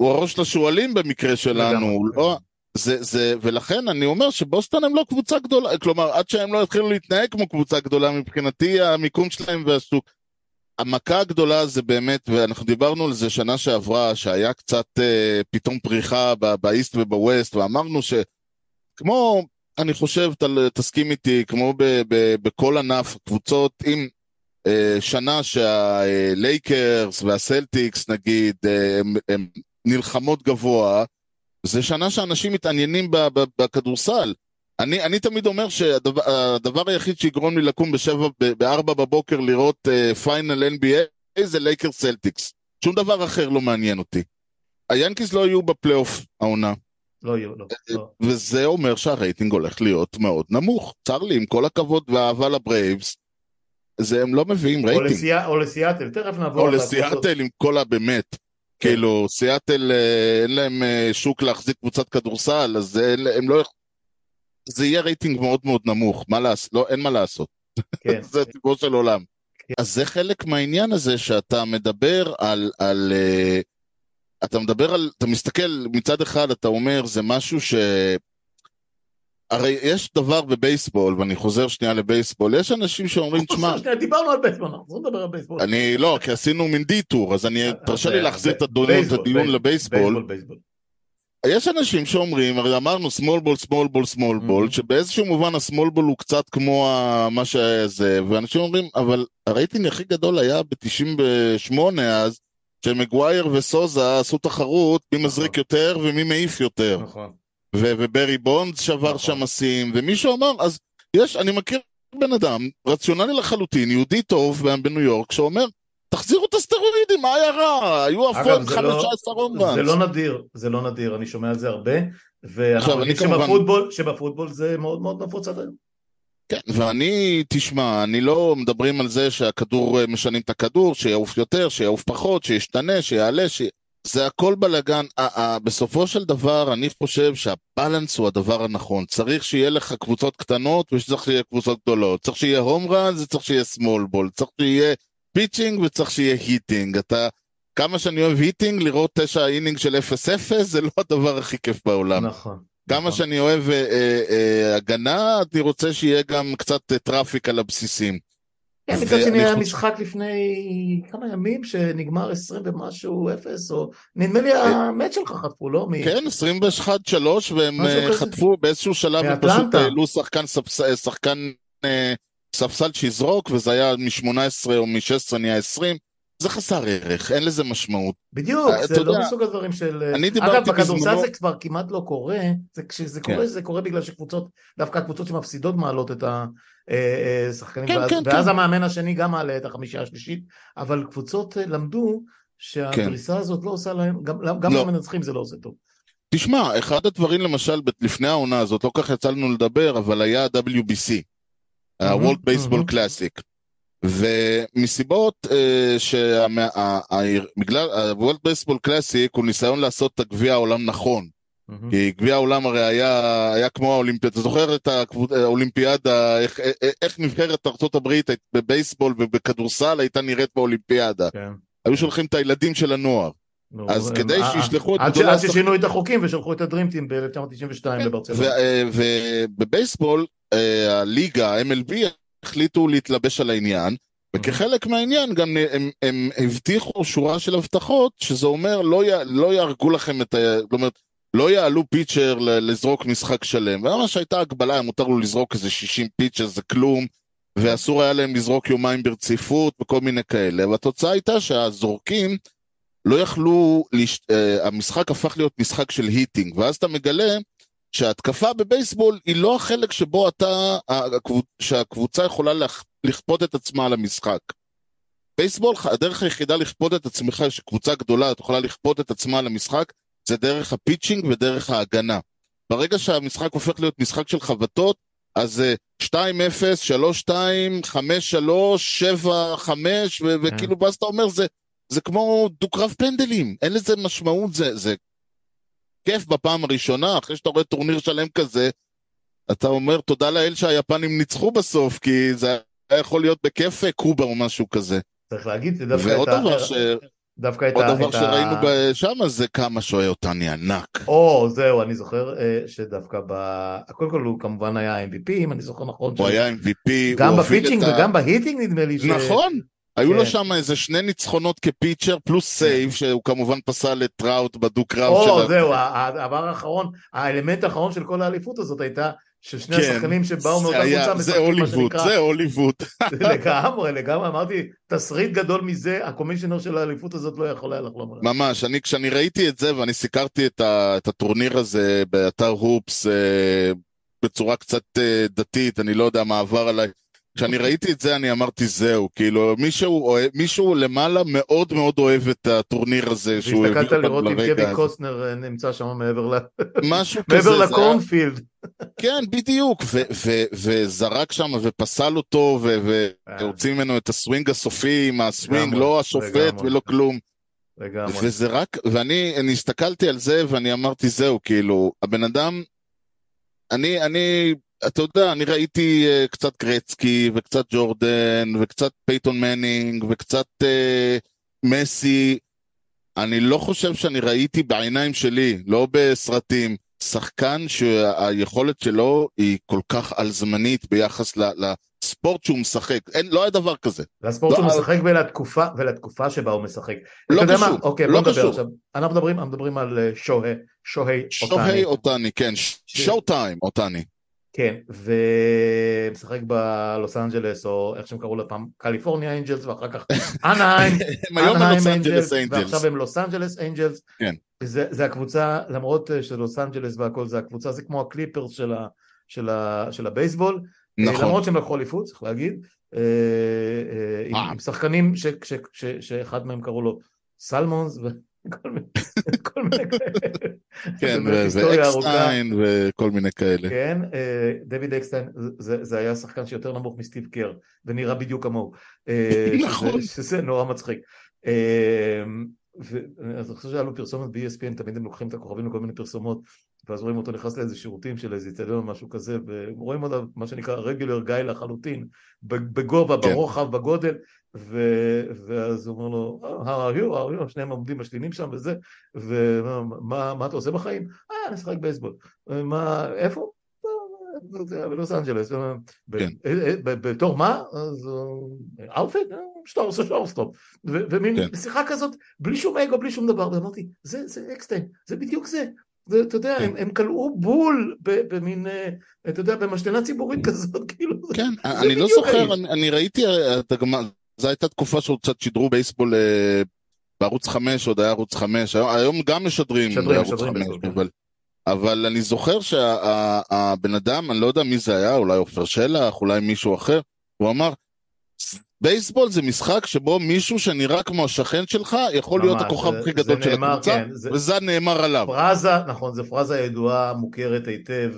הוא הראש לשועלים במקרה שלנו, לא, זה, זה, ולכן אני אומר שבוסטון הם לא קבוצה גדולה, כלומר עד שהם לא יתחילו להתנהג כמו קבוצה גדולה מבחינתי המיקום שלהם והשוק. המכה הגדולה זה באמת, ואנחנו דיברנו על זה שנה שעברה, שהיה קצת אה, פתאום פריחה באיסט ובווסט, ואמרנו שכמו, אני חושב, ת, תסכים איתי, כמו ב, ב, בכל ענף, קבוצות עם אה, שנה שהלייקרס והסלטיקס נגיד, אה, הם, הם נלחמות גבוה, זה שנה שאנשים מתעניינים בכדורסל. אני, אני תמיד אומר שהדבר היחיד שיגרום לי לקום בשבע, בארבע בבוקר לראות final uh, NBA זה לייקר סלטיקס. שום דבר אחר לא מעניין אותי. היאנקיס לא יהיו בפלייאוף העונה, לא יהיו, לא, לא. וזה אומר שהרייטינג הולך להיות מאוד נמוך. צר לי, עם כל הכבוד והאהבה לברייבס, זה הם לא מביאים רייטינג. או לסיאטל, תכף נעבור או. לסיאטל עם כל הבאמת. כן. כאילו, סיאטל אה, אין להם אה, שוק להחזיק קבוצת כדורסל, אז הם לא... זה יהיה רייטינג מאוד מאוד נמוך, מה לעשות? לא, אין מה לעשות. כן. זה טיבו של עולם. אז זה חלק מהעניין הזה שאתה מדבר על... על אה, אתה מדבר על... אתה מסתכל, מצד אחד אתה אומר, זה משהו ש... הרי יש דבר בבייסבול, ואני חוזר שנייה לבייסבול, יש אנשים שאומרים, תשמע, דיברנו על בייסבול, אנחנו צריכים לדבר על בייסבול. אני לא, כי עשינו מין detour, אז אני, תרשה לי להחזיר אה, את הדיון, לבייסבול. בייסבול, בייסבול. יש אנשים שאומרים, הרי אמרנו small ball, small ball, small ball, Mhm. שבאיזשהו מובן ה-small ball הוא קצת כמו מה שזה, ואנשים אומרים, אבל הרייטינג הכי גדול היה ב-98 אז, שמגווייר וסוזה עשו תחרות מי מזריק נכון. יותר ומי מעיף יותר. נכון. ו- וברי בונד שבר נכון. שם שיאים, ומישהו אמר, אז יש, אני מכיר בן אדם, רציונלי לחלוטין, יהודי טוב בניו יורק, שאומר, תחזירו את הסטרואידים, מה היה רע? היו הפועל לא- 15 הומראנס. זה לא נדיר, זה לא נדיר, אני שומע על זה הרבה, ואנחנו יודעים כמובן- שבפוטבול, שבפוטבול זה מאוד מאוד נפוץ עד היום. כן, ואני, תשמע, אני לא מדברים על זה שהכדור, אה, משנים את הכדור, שיעוף יותר, שיעוף פחות, שישתנה, שיעלה, ש... זה הכל בלאגן. בסופו של דבר, אני חושב שה balance הוא הדבר הנכון. צריך שיהיה לך קבוצות קטנות וצריך שיהיה קבוצות גדולות. צריך שיהיה home run, זה צריך שיהיה small ball. צריך שיהיה pitching וצריך שיהיה hitting. אתה, כמה שאני אוהב hitting, לראות תשע inning של 0-0 זה לא הדבר הכי כיף בעולם. נכון. כמה נכון. שאני אוהב אה, אה, אה, הגנה, אני רוצה שיהיה גם קצת אה, traffic על הבסיסים. כן, מצד שני היה משחק לפני כמה ימים שנגמר 20 ומשהו אפס, או נדמה לי אה, ה-Mets שלך חטפו, לא? כן, 21-3, והם אה. חטפו באיזשהו שלב, הם פשוט מאטלנטה. העלו שחקן ספס- אה, שחקן אה, ספסל שיזרוק, וזה היה מ-18 או מ-16 נהיה 20. זה חסר ערך, אין לזה משמעות. בדיוק, אה, זה לא יודע, מסוג הדברים של... אני דיברתי אגב, בכדורסל בזמנו- זה כבר כמעט לא קורה, זה, כשזה כן. קורה, זה קורה בגלל שקבוצות, דווקא הקבוצות שמפסידות מעלות את השחקנים, כן, ואז, כן, ואז כן. המאמן השני גם מעלה את החמישייה השלישית, אבל קבוצות אה, למדו שהדריסה הזאת לא עושה להם, גם, גם לא. למנצחים זה לא עושה טוב. תשמע, אחד הדברים למשל, לפני העונה הזאת, לא כך יצא לנו לדבר, אבל היה WBC, ה-World מהמם, Baseball מהמם. Classic. ומסיבות אה, שבגלל ה-World Baseball Classic הוא ניסיון לעשות את הגביע העולם נכון. כי גביע העולם הרי היה, היה כמו האולימפיאדה, אתה זוכר את האולימפיאדה, איך, איך- איך נבחרת ארצות הברית בבייסבול ובכדורסל הייתה נראית באולימפיאדה. כן. היו שולחים את הילדים של הנוער. נו, אז הם- כדי אה, שישלחו את גדולי עד ששינו את החוקים ושלחו את הדרימטים ב-1992 כן, לברצלונה. ובבייסבול, אה, הליגה, ה-MLB, החליטו להתלבש על העניין, וכחלק מהעניין גם הם, הם הבטיחו שורה של הבטחות, שזה אומר לא, י, לא יהרגו לכם את ה... זאת אומרת, לא יעלו פיצ'ר לזרוק משחק שלם, וממש הייתה הגבלה, היה מותר לו לזרוק איזה 60 פיצ'ר, זה כלום, ואסור היה להם לזרוק יומיים ברציפות וכל מיני כאלה, והתוצאה הייתה שהזורקים לא יכלו, לש... uh, המשחק הפך להיות משחק של היטינג, ואז אתה מגלה שההתקפה בבייסבול היא לא החלק שבו אתה, שהקבוצה יכולה לכפות את עצמה על המשחק. בייסבול, הדרך היחידה לכפות את עצמך, שקבוצה גדולה את יכולה לכפות את עצמה על המשחק, זה דרך הפיצ'ינג ודרך ההגנה. ברגע שהמשחק הופך להיות משחק של חבטות, אז זה 2-0, 3-2, 5-3, 7-5, וכאילו, ואז אתה אומר, זה, זה כמו דו-קרב פנדלים, אין לזה משמעות, זה, זה כיף בפעם הראשונה, אחרי שאתה רואה טורניר שלם כזה, אתה אומר תודה לאל שהיפנים ניצחו בסוף, כי זה היה יכול להיות בכיף קובה או משהו כזה. צריך להגיד, זה דווקא ועוד דבר ש... דווקא את עוד ה... דבר את שראינו ה... שם זה כמה שוהיי אוהטני ענק. או, זהו, אני זוכר אה, שדווקא ב... קודם כל הוא כמובן היה MVP, אם אני זוכר נכון. הוא היה MVP, גם הוא הוביל ב pitching את ה- וגם ב hitting נדמה לי. ש- נכון, היו כן. לו שם איזה שני ניצחונות כ pitcher פלוס save, שהוא כמובן פסל את טראוט בדו-קרב או, של ה... זהו, הדבר האחרון, האלמנט האחרון של כל האליפות הזאת הייתה ששני כן, השחקנים שבאו זה מאותה קבוצה זה משחקים מה הוליווד, שנקרא. זה הוליווד. לגמרי, לגמרי, אמרתי, תסריט גדול מזה, הקומישיונר של האליפות הזאת לא יכול היה לחלום עליו. ממש, אני, כשאני ראיתי את זה ואני סיקרתי את, ה, את הטורניר הזה באתר הופס אה, בצורה קצת אה, דתית, אני לא יודע מה עבר עליי. כשאני ראיתי את זה אני אמרתי זהו, כאילו מישהו, אוהב, מישהו למעלה מאוד מאוד אוהב את הטורניר הזה שהוא הביא והסתכלת אותנו לראות אם לרגע הזה. קוסטנר אה, נמצא שם מעבר ל- משהו כזה, מעבר ל cornfield. כן בדיוק, ו- ו- וזרק שם ופסל אותו אה. והוציא ממנו את הסווינג הסופי עם הסווינג, לא השופט לגמרי. ולא כלום. לגמרי. וזה רק, ואני אני הסתכלתי על זה ואני אמרתי זהו, כאילו, הבן אדם, אני, אני, אתה יודע, אני ראיתי אה, קצת גרצקי וקצת ג'ורדן וקצת פייטון מנינג וקצת אה, מסי, אני לא חושב שאני ראיתי בעיניים שלי, לא בסרטים, שחקן שהיכולת שלו היא כל כך על זמנית ביחס ל- לספורט שהוא משחק, אין, לא היה דבר כזה. והספורט לא, שהוא אבל- משחק ולתקופה, ולתקופה שבה הוא משחק. לא קשור, מה? אוקיי, לא קשור. עכשיו. אנחנו מדברים, מדברים על אה, שוהי, שוהי שוהי אותני. אותני, כן, שואו טיים אותני. כן, ומשחק בלוס אנג'לס, או איך שהם קראו לה פעם, קליפורניה אנג'לס, ואחר כך אנהיים, אנהיים אנג'לס. ועכשיו הם לוס אנג'לס אנג'לס. כן. זה, זה הקבוצה, למרות אה, שלוס אנג'לס והכל, זה הקבוצה, זה כמו הקליפרס של, ה, של, ה, של הבייסבול. אה, נכון. למרות שהם לקחו אליפות, צריך להגיד. אה, עם, שחקנים ש, ש, ש, שאחד מהם קראו לו סלמונס כל מיני כאלה. כן, באמת ו- היסטוריה ארוכה. ואקסטיין וכל מיני כאלה. כן, אה, דוד אקסטיין, זה, זה היה שחקן שיותר נמוך מסטיב קר, ונראה בדיוק כמוהו. אה, נכון. שזה, נורא מצחיק. אה, אז אני חושב שהיה לו פרסומת ב-ESPN, תמיד הם לוקחים את הכוכבים לכל מיני פרסומות, ואז רואים אותו נכנס לאיזה שירותים של איזה איצטדיון או משהו כזה, ורואים עליו מה שנקרא רגולר גיא לחלוטין, בגובה, כן. ברוחב, בגודל, ו- ואז הוא אומר לו, "Oh, how are you, how are you, שניהם עומדים משתינים שם וזה, ומה מה אתה עושה בחיים? אה, אני משחק בייסבול. מה, איפה? "אה, בלוס אנג'לס. כן. אה, אה, בתור מה? אז אאוטפיט? שאתה עושה שורסטופ. ו- ומין כן. שיחה כזאת, בלי שום אגו, בלי שום דבר, ואמרתי, זה אקסטיין, זה בדיוק זה. אתה יודע, כן. הם, כלאו בול במין, אתה יודע, במשתנה ציבורית כזאת, כאילו. כן, אני לא. זוכר, אני ראיתי, זו הייתה תקופה שעוד קצת שידרו בייסבול אה, בערוץ 5, עוד היה ערוץ 5, היום- היום גם משדרים משדרים, בערוץ משדרים 5, בייסבול. אבל... אבל אני זוכר שהבן אדם, אני לא יודע מי זה היה, אולי עופר שלח, אולי מישהו אחר, הוא אמר, בייסבול זה משחק שבו מישהו שנראה כמו השכן שלך יכול להיות ממש, הכוכב זה- הכי גדול של נאמר, הקבוצה, כן, זה- וזה נאמר עליו. פרזה, נכון, זו פרזה ידועה, מוכרת היטב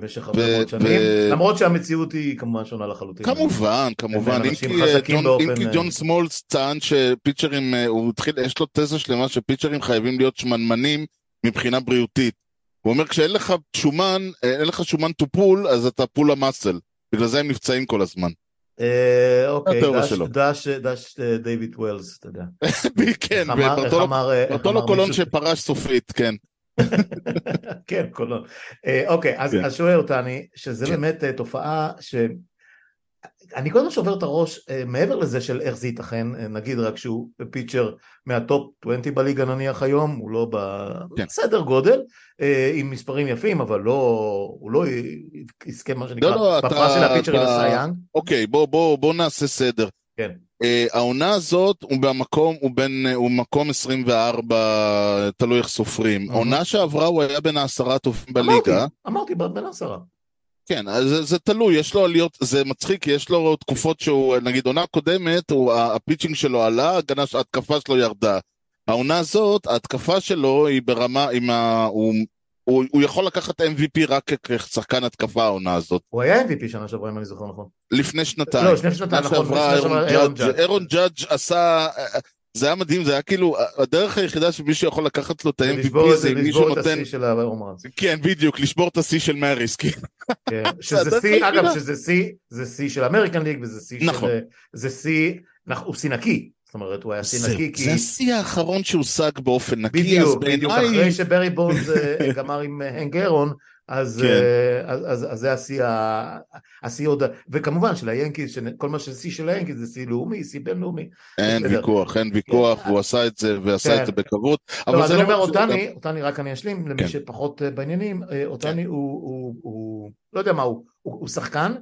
במשך הרבה מאוד שנים, למרות שהמציאות היא כמובן שונה לחלוטין. כמובן, כמובן, אם כי, אה, ג'ון- אה, ג'ון סמולס טען שפיצ'רים, אה, הוא התחיל, יש לו תזה שלמה שפיצ'רים חייבים להיות שמנמנים מבחינה בריאותית. הוא אומר, כשאין לך שומן, אין לך שומן to pull, אז אתה pull המאסל. בגלל זה הם נפצעים כל הזמן. אוקיי, דש- דיוויד ווילס, אתה יודע. כן, ברטולו ברטולו אמר קולון שפרש סופית, כן. כן, קולון. אה, אוקיי, אז כן. אז שואל אותני, שזה כן. באמת אה, תופעה ש... אני קודם שובר את הראש אה, מעבר לזה של איך זה ייתכן, נגיד רק שהוא פיצ'ר מה top 20 בליגה נניח היום, הוא לא כן. בסדר גודל, עם מספרים יפים, אבל לא, הוא לא יזכה מה שנקרא לא, לא, בפרס של הפיצ'רים אתה- בסיי יאנג. אוקיי, בוא נעשה סדר. כן. אה, העונה הזאת הוא במקום, הוא בין, הוא מקום 24, תלוי איך סופרים. העונה שעברה הוא היה בין העשרה הטובים אמרתי, בליגה. אמרתי בין עשרה. כן, אז זה, זה תלוי, יש לו עליות, זה מצחיק, כי יש לו תקופות שהוא, נגיד עונה קודמת, הוא, ה pitching שלו עלה, ההתקפה שלו ירדה. העונה הזאת, ההתקפה שלו היא ברמה, עם ה, הוא, הוא, הוא יכול לקחת MVP רק כשחקן התקפה העונה הזאת. הוא היה MVP שנה שעברה אם אני זוכר נכון. לפני שנתיים. לא, לפני שנתיים, נכון, שעברה אירון ג'אדג'. אירון ג'אדג' עשה, זה היה מדהים, זה היה כאילו, הדרך היחידה שמישהו יכול לקחת לו את ה-MVP זה אם מישהו לשבור את נותן, השיא של ה home runs. כן בדיוק, לשבור את השיא של מאריס, כן. כן, זה שזה שיא. אגב, שזה שיא, זה שיא של American League וזה שיא נכון. של... זה שיא, הוא שיא נקי. אומרת, הוא היה שיא נקי כי... זה השיא האחרון שהושג באופן נקי, בדיוק, בדיוק, אחרי שברי בונדס אה, גמר עם אה, הנק אירון, אז, כן. אה, אז, אז, אז זה השיא, השיא עוד, וכמובן של היאנקיז, כל מה ששיא של היאנקיז זה שיא לאומי, שיא בינלאומי. אין בסדר. ויכוח, אין ויכוח, כן. והוא עשה את זה, ועשה כן. את זה בכבוד, לא, אבל אז זה אני לא אומר, רק שזה אותני, אותני רק אני אשלים, למי כן. שפחות בעניינים, אותני הוא, הוא, הוא, לא יודע מה הוא, הוא, הוא שחקן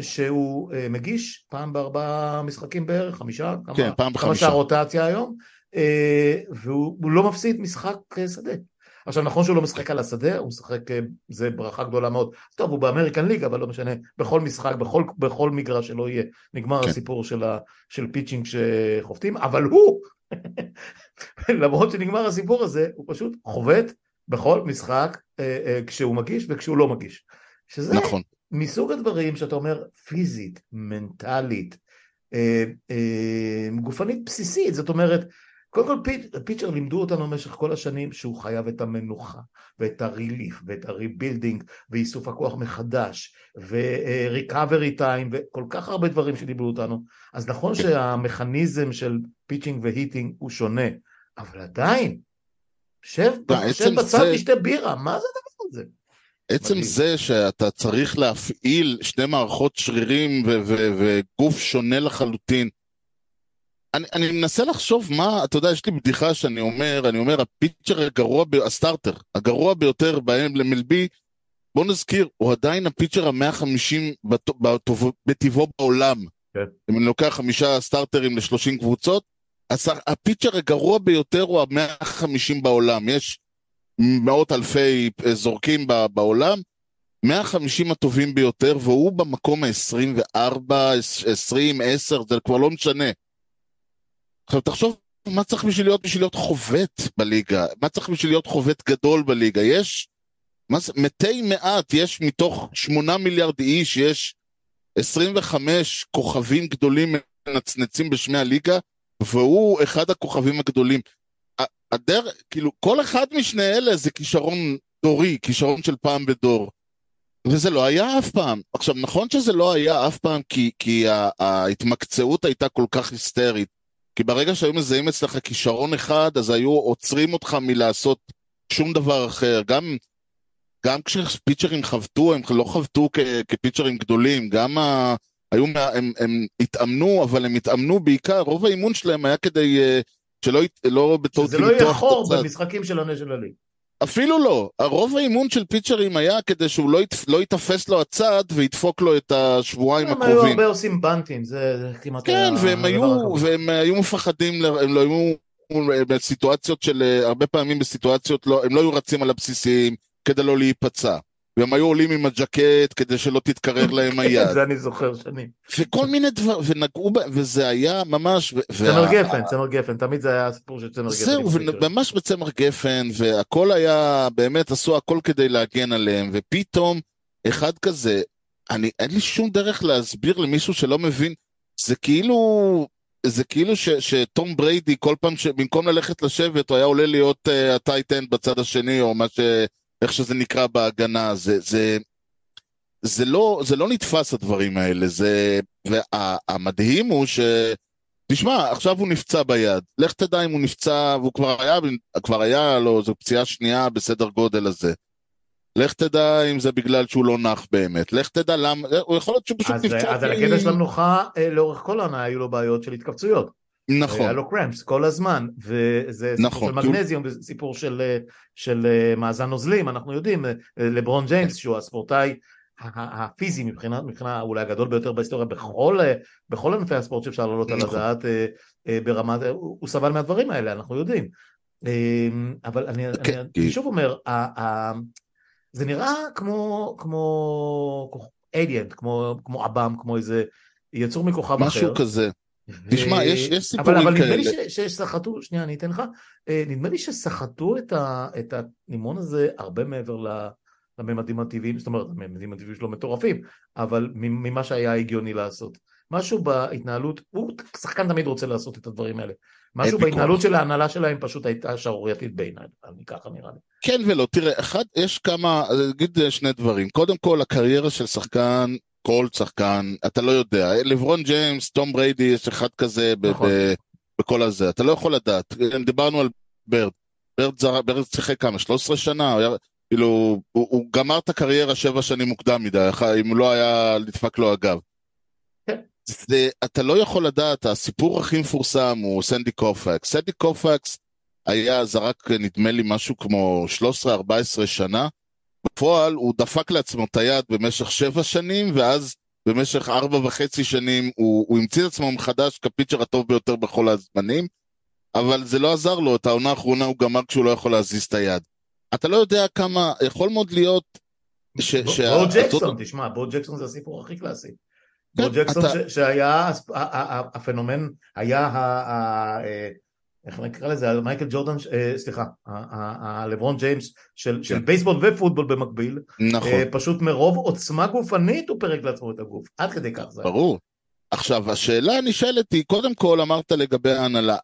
שהוא אה, מגיש פעם בארבעה משחקים בערך, חמישה, כמה, כן, פעם כמה בחמישה. שהרוטציה היום, אה, והוא הוא לא מפסיד משחק אה, שדה. עכשיו נכון שהוא לא משחק על השדה, הוא משחק, זה ברכה גדולה מאוד, טוב הוא ב American League אבל לא משנה, בכל משחק, בכל, בכל מגרש שלא יהיה, נגמר כן. הסיפור של, ה, של pitching שחובטים, אבל הוא, למרות שנגמר הסיפור הזה, הוא פשוט חובט בכל משחק אה, אה, כשהוא מגיש וכשהוא לא מגיש, שזה נכון, מסוג הדברים שאתה אומר פיזית, מנטלית, אה, אה, גופנית בסיסית, זאת אומרת, קודם כל pitch, pitcher לימדו אותנו במשך כל השנים שהוא חייב את המנוחה ואת ה relief ואת ה rebuilding ואיסוף הכוח מחדש ו recovery time וכל כך הרבה דברים שלימדו אותנו אז נכון. שהמכניזם של pitching ו hitting הוא שונה אבל עדיין שב, שב בצד זה- תשתה בירה מה זה הדבר הזה? עצם מדהים. זה שאתה צריך להפעיל שני מערכות שרירים וגוף שונה לחלוטין. אני, אני מנסה לחשוב מה, אתה יודע, יש לי בדיחה שאני אומר, אני אומר, הפיצ'ר הגרוע, ב- הסטארטר, הגרוע ביותר בהם למלבי, בוא נזכיר, הוא עדיין הפיצ'ר המאה חמישים בטבעו בעולם. כן. אם אני לוקח חמישה סטארטרים לשלושים קבוצות, אז הפיצ'ר הגרוע ביותר הוא המאה חמישים בעולם. יש מאות אלפי זורקים בעולם, 150 הטובים ביותר, והוא במקום ה-24, 20, 10, זה כבר לא משנה. עכשיו תחשוב מה צריך בשביל להיות, בשביל להיות חובט בליגה, מה צריך בשביל להיות חובט גדול בליגה, יש, מה מתי מעט, יש מתוך 8 מיליארד איש, יש 25 כוכבים גדולים מנצנצים בשמי הליגה, והוא אחד הכוכבים הגדולים. הדרך, כאילו, כל אחד משני אלה זה כישרון דורי, כישרון של פעם בדור. וזה לא היה אף פעם. עכשיו, נכון שזה לא היה אף פעם כי, כי ההתמקצעות הייתה כל כך היסטרית. כי ברגע שהיו מזהים אצלך כישרון אחד, אז היו עוצרים אותך מלעשות שום דבר אחר. גם, גם כשפיצ'רים חבטו, הם לא חבטו כפיצ'רים גדולים, גם ה... היו, הם, הם התאמנו, אבל הם התאמנו בעיקר, רוב האימון שלהם היה כדי אה, שלא לא בטעות שזה לא יהיה חור. במשחקים של עונה של הליג אפילו לא. הרוב האימון של פיצ'רים היה כדי שהוא לא, ית, לא ייתפס לו הצד וידפוק לו את השבועיים הם היו הקרובים. הרבה עושים בנטים זה כמעט כן, היה והם היו. והם היו מפחדים, הם לא היו בסיטואציות של, אה, הרבה פעמים בסיטואציות, לא, הם לא היו רצים על הבסיסים כדי לא להיפצע. והם היו עולים עם הג'קט כדי שלא תתקרר להם היד. זה אני זוכר שנים וכל מיני דברים, ונגעו, ב- וזה היה ממש... צמר גפן צמר גפן תמיד זה היה הסיפור של צמר גפן זהו, וממש בצמר גפן, והכל היה, באמת עשו הכל כדי להגן עליהם, ופתאום, אחד כזה, אני, אין לי שום דרך להסביר למישהו שלא מבין, זה כאילו, זה כאילו ש, שטום בריידי, כל פעם שבמקום ללכת לשבת, הוא היה עולה להיות אה, ה tight end בצד השני, או מה ש... איך שזה נקרא בהגנה, זה, זה, זה, לא, זה לא נתפס הדברים האלה, זה, והמדהים הוא ש... תשמע, עכשיו הוא נפצע ביד. לך תדע אם הוא נפצע, והוא כבר היה, כבר היה לו, זו פציעה שנייה בסדר גודל הזה. לך תדע אם זה בגלל שהוא לא נח באמת, לך תדע למה, הוא יכול להיות שהוא פשוט אז, נפצע. אז על הקטע של המנוחה, אה, לאורך כל העונה היו לו בעיות של התכווצויות. היה נכון, לו קרמפס כל הזמן, וזה סיפור נכון, של הוא- מגנזיום, וזה סיפור של, אה, של אה, מאזן נוזלים, אנחנו יודעים, אה, לברון ג'יימס שהוא הספורטאי הפיזי מבחינה, מבחינה אולי הגדול ביותר בהיסטוריה בכל, אה, בכל ענפי הספורט שאפשר להעלות על נכון. הדעת אה, אה, ברמת, אה, הוא הוא סבל מהדברים האלה, אנחנו יודעים. אה, אבל אני, כן, אני, כי- אני שוב אומר, ה- ה- זה נראה כמו, כמו אליאנט, כמו, כמו עב"ם, כמו איזה יצור מכוכב אחר. משהו כזה. ו- תשמע, יש- יש אבל, סיפורים אבל נדמה לי כאלה. ש- שסחטו, שנייה אני אתן לך, אה, נדמה לי שסחטו את, ה, את הלימון הזה הרבה מעבר ל- לממדים הטבעיים, זאת אומרת הממדים הטבעיים שלו מטורפים, אבל ממה שהיה הגיוני לעשות. משהו בהתנהלות, הוא שחקן תמיד רוצה לעשות את הדברים האלה. משהו. בהתנהלות של ההנהלה שלהם פשוט הייתה שערורייתית בעיניי, אני ככה נראה לי. כן ולא, תראה, אחד, יש כמה, אני אגיד אה, שני דברים. קודם כל, הקריירה של שחקן, כל שחקן, אתה לא יודע. לברון ג'יימס, תום בריידי, יש אחד כזה ב- נכון. ב- בכל הזה. אתה לא יכול לדעת. דיברנו על בירד. בירד, זר, בירד שיחק כמה? 13 שנה? הוא היה, כאילו, הוא, הוא גמר את הקריירה שבע שנים מוקדם מדי, אם לא היה נדפק לו הגב. כן. זה, אתה לא יכול לדעת, הסיפור הכי מפורסם הוא סנדי קופקס. סנדי קופקס היה, זרק נדמה לי משהו כמו 13-14 שנה. בפועל הוא דפק לעצמו את היד במשך שבע שנים, ואז במשך ארבע וחצי שנים הוא, הוא המציא את עצמו מחדש כפיצ'ר הטוב ביותר בכל הזמנים, אבל זה לא עזר לו, את העונה האחרונה הוא גמר כשהוא לא יכול להזיז את היד. אתה לא יודע כמה, יכול מאוד להיות ש... בו שה- בו הטוטו- ג'קסון, תשמע, בו ג'קסון זה הסיפור הכי קלאסי. כן, בו ג'קסון אתה- ש- שהיה ה- ה- ה- הפנומן, היה ה... ה- אה, איך נקרא לזה, מייקל ג'ורדן, אה, סליחה, הלברון ג'יימס של של כן. בייסבול ופוטבול במקביל, נכון. אה, פשוט מרוב עוצמה גופנית הוא פירק לעצמו את הגוף, עד כדי כך זה. ברור. עכשיו, השאלה הנשאלת היא, קודם כל אמרת לגבי ההנהלה.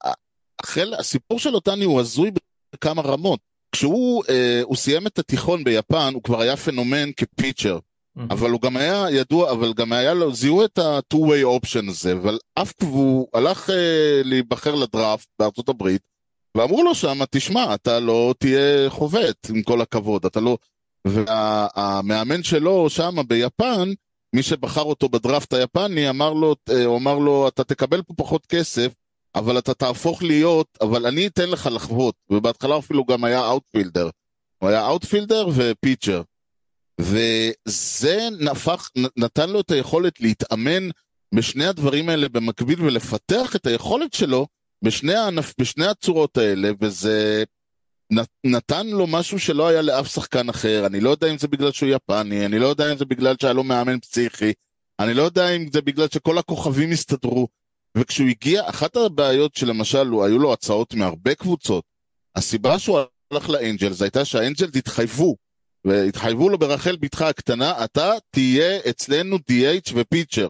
הסיפור של אותני הוא הזוי בכמה רמות. כשהוא אה, סיים את התיכון ביפן, הוא כבר היה פנומן כפיצ'ר. מהמם. אבל הוא גם היה ידוע, אבל גם היה לו, זיהו את ה-two-way option הזה, אבל אף והוא הלך אה, להיבחר לדראפט בארצות הברית, ואמרו לו שם, תשמע, אתה לא תהיה חובט, עם כל הכבוד, אתה לא... והמאמן שלו שם ביפן, מי שבחר אותו בדראפט היפני, אמר לו, אה, הוא אמר לו, אתה תקבל פה פחות כסף, אבל אתה תהפוך להיות, אבל אני אתן לך לחבוט, ובהתחלה אפילו גם היה outfielder. הוא היה outfielder ו pitcher. וזה נפח, נתן לו את היכולת להתאמן בשני הדברים האלה במקביל ולפתח את היכולת שלו בשני, הענף, בשני הצורות האלה, וזה נת- נתן לו משהו שלא היה לאף שחקן אחר. אני לא יודע אם זה בגלל שהוא יפני, אני לא יודע אם זה בגלל שהיה לו מאמן פסיכי, אני לא יודע אם זה בגלל שכל הכוכבים הסתדרו. וכשהוא הגיע, אחת הבעיות שלמשל, הוא- היו לו הצעות מהרבה קבוצות. הסיבה שהוא הלך לאנג'לס הייתה שהאנג'לס התחייבו והתחייבו לו ברחל בתך הקטנה, אתה תהיה אצלנו DH ופיצ'ר.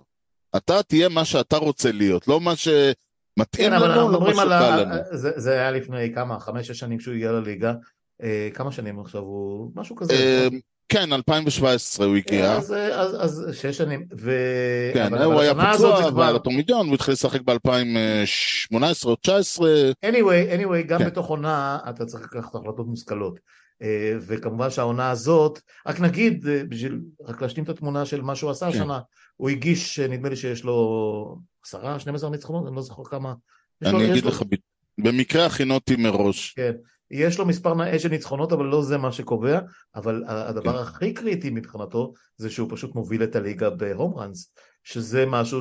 אתה תהיה מה שאתה רוצה להיות, לא מה שמתאים כן, אבל לנו, לא מה שבא ה... לנו. זה- זה היה לפני כמה, חמש-שש שנים כשהוא הגיע לליגה, אה, כמה שנים עכשיו הוא... משהו כזה. אה? כן, 2017 הוא הגיע. אז, אז, אז שש שנים, ו... כן, אבל- הוא אבל היה פצוע, כבר- לו טומי ג'ון, והוא התחיל לשחק ב-2018 או 2019. anyway, anyway, גם כן. בתוך עונה אתה צריך לקחת החלטות מושכלות. אה, וכמובן שהעונה הזאת, רק נגיד, אה, בשביל רק להשלים את התמונה של מה שהוא עשה כן. השנה, הוא הגיש, אה, נדמה לי שיש לו עשרה, 12 ניצחונות, אני לא זוכר כמה. אני אגיד לך, במקרה הכינותי מראש. כן, יש לו מספר נאה של ניצחונות, אבל לא זה מה שקובע, אבל הדבר כן. הכי קריטי מבחינתו, זה שהוא פשוט מוביל את הליגה בהום ראנס, שזה משהו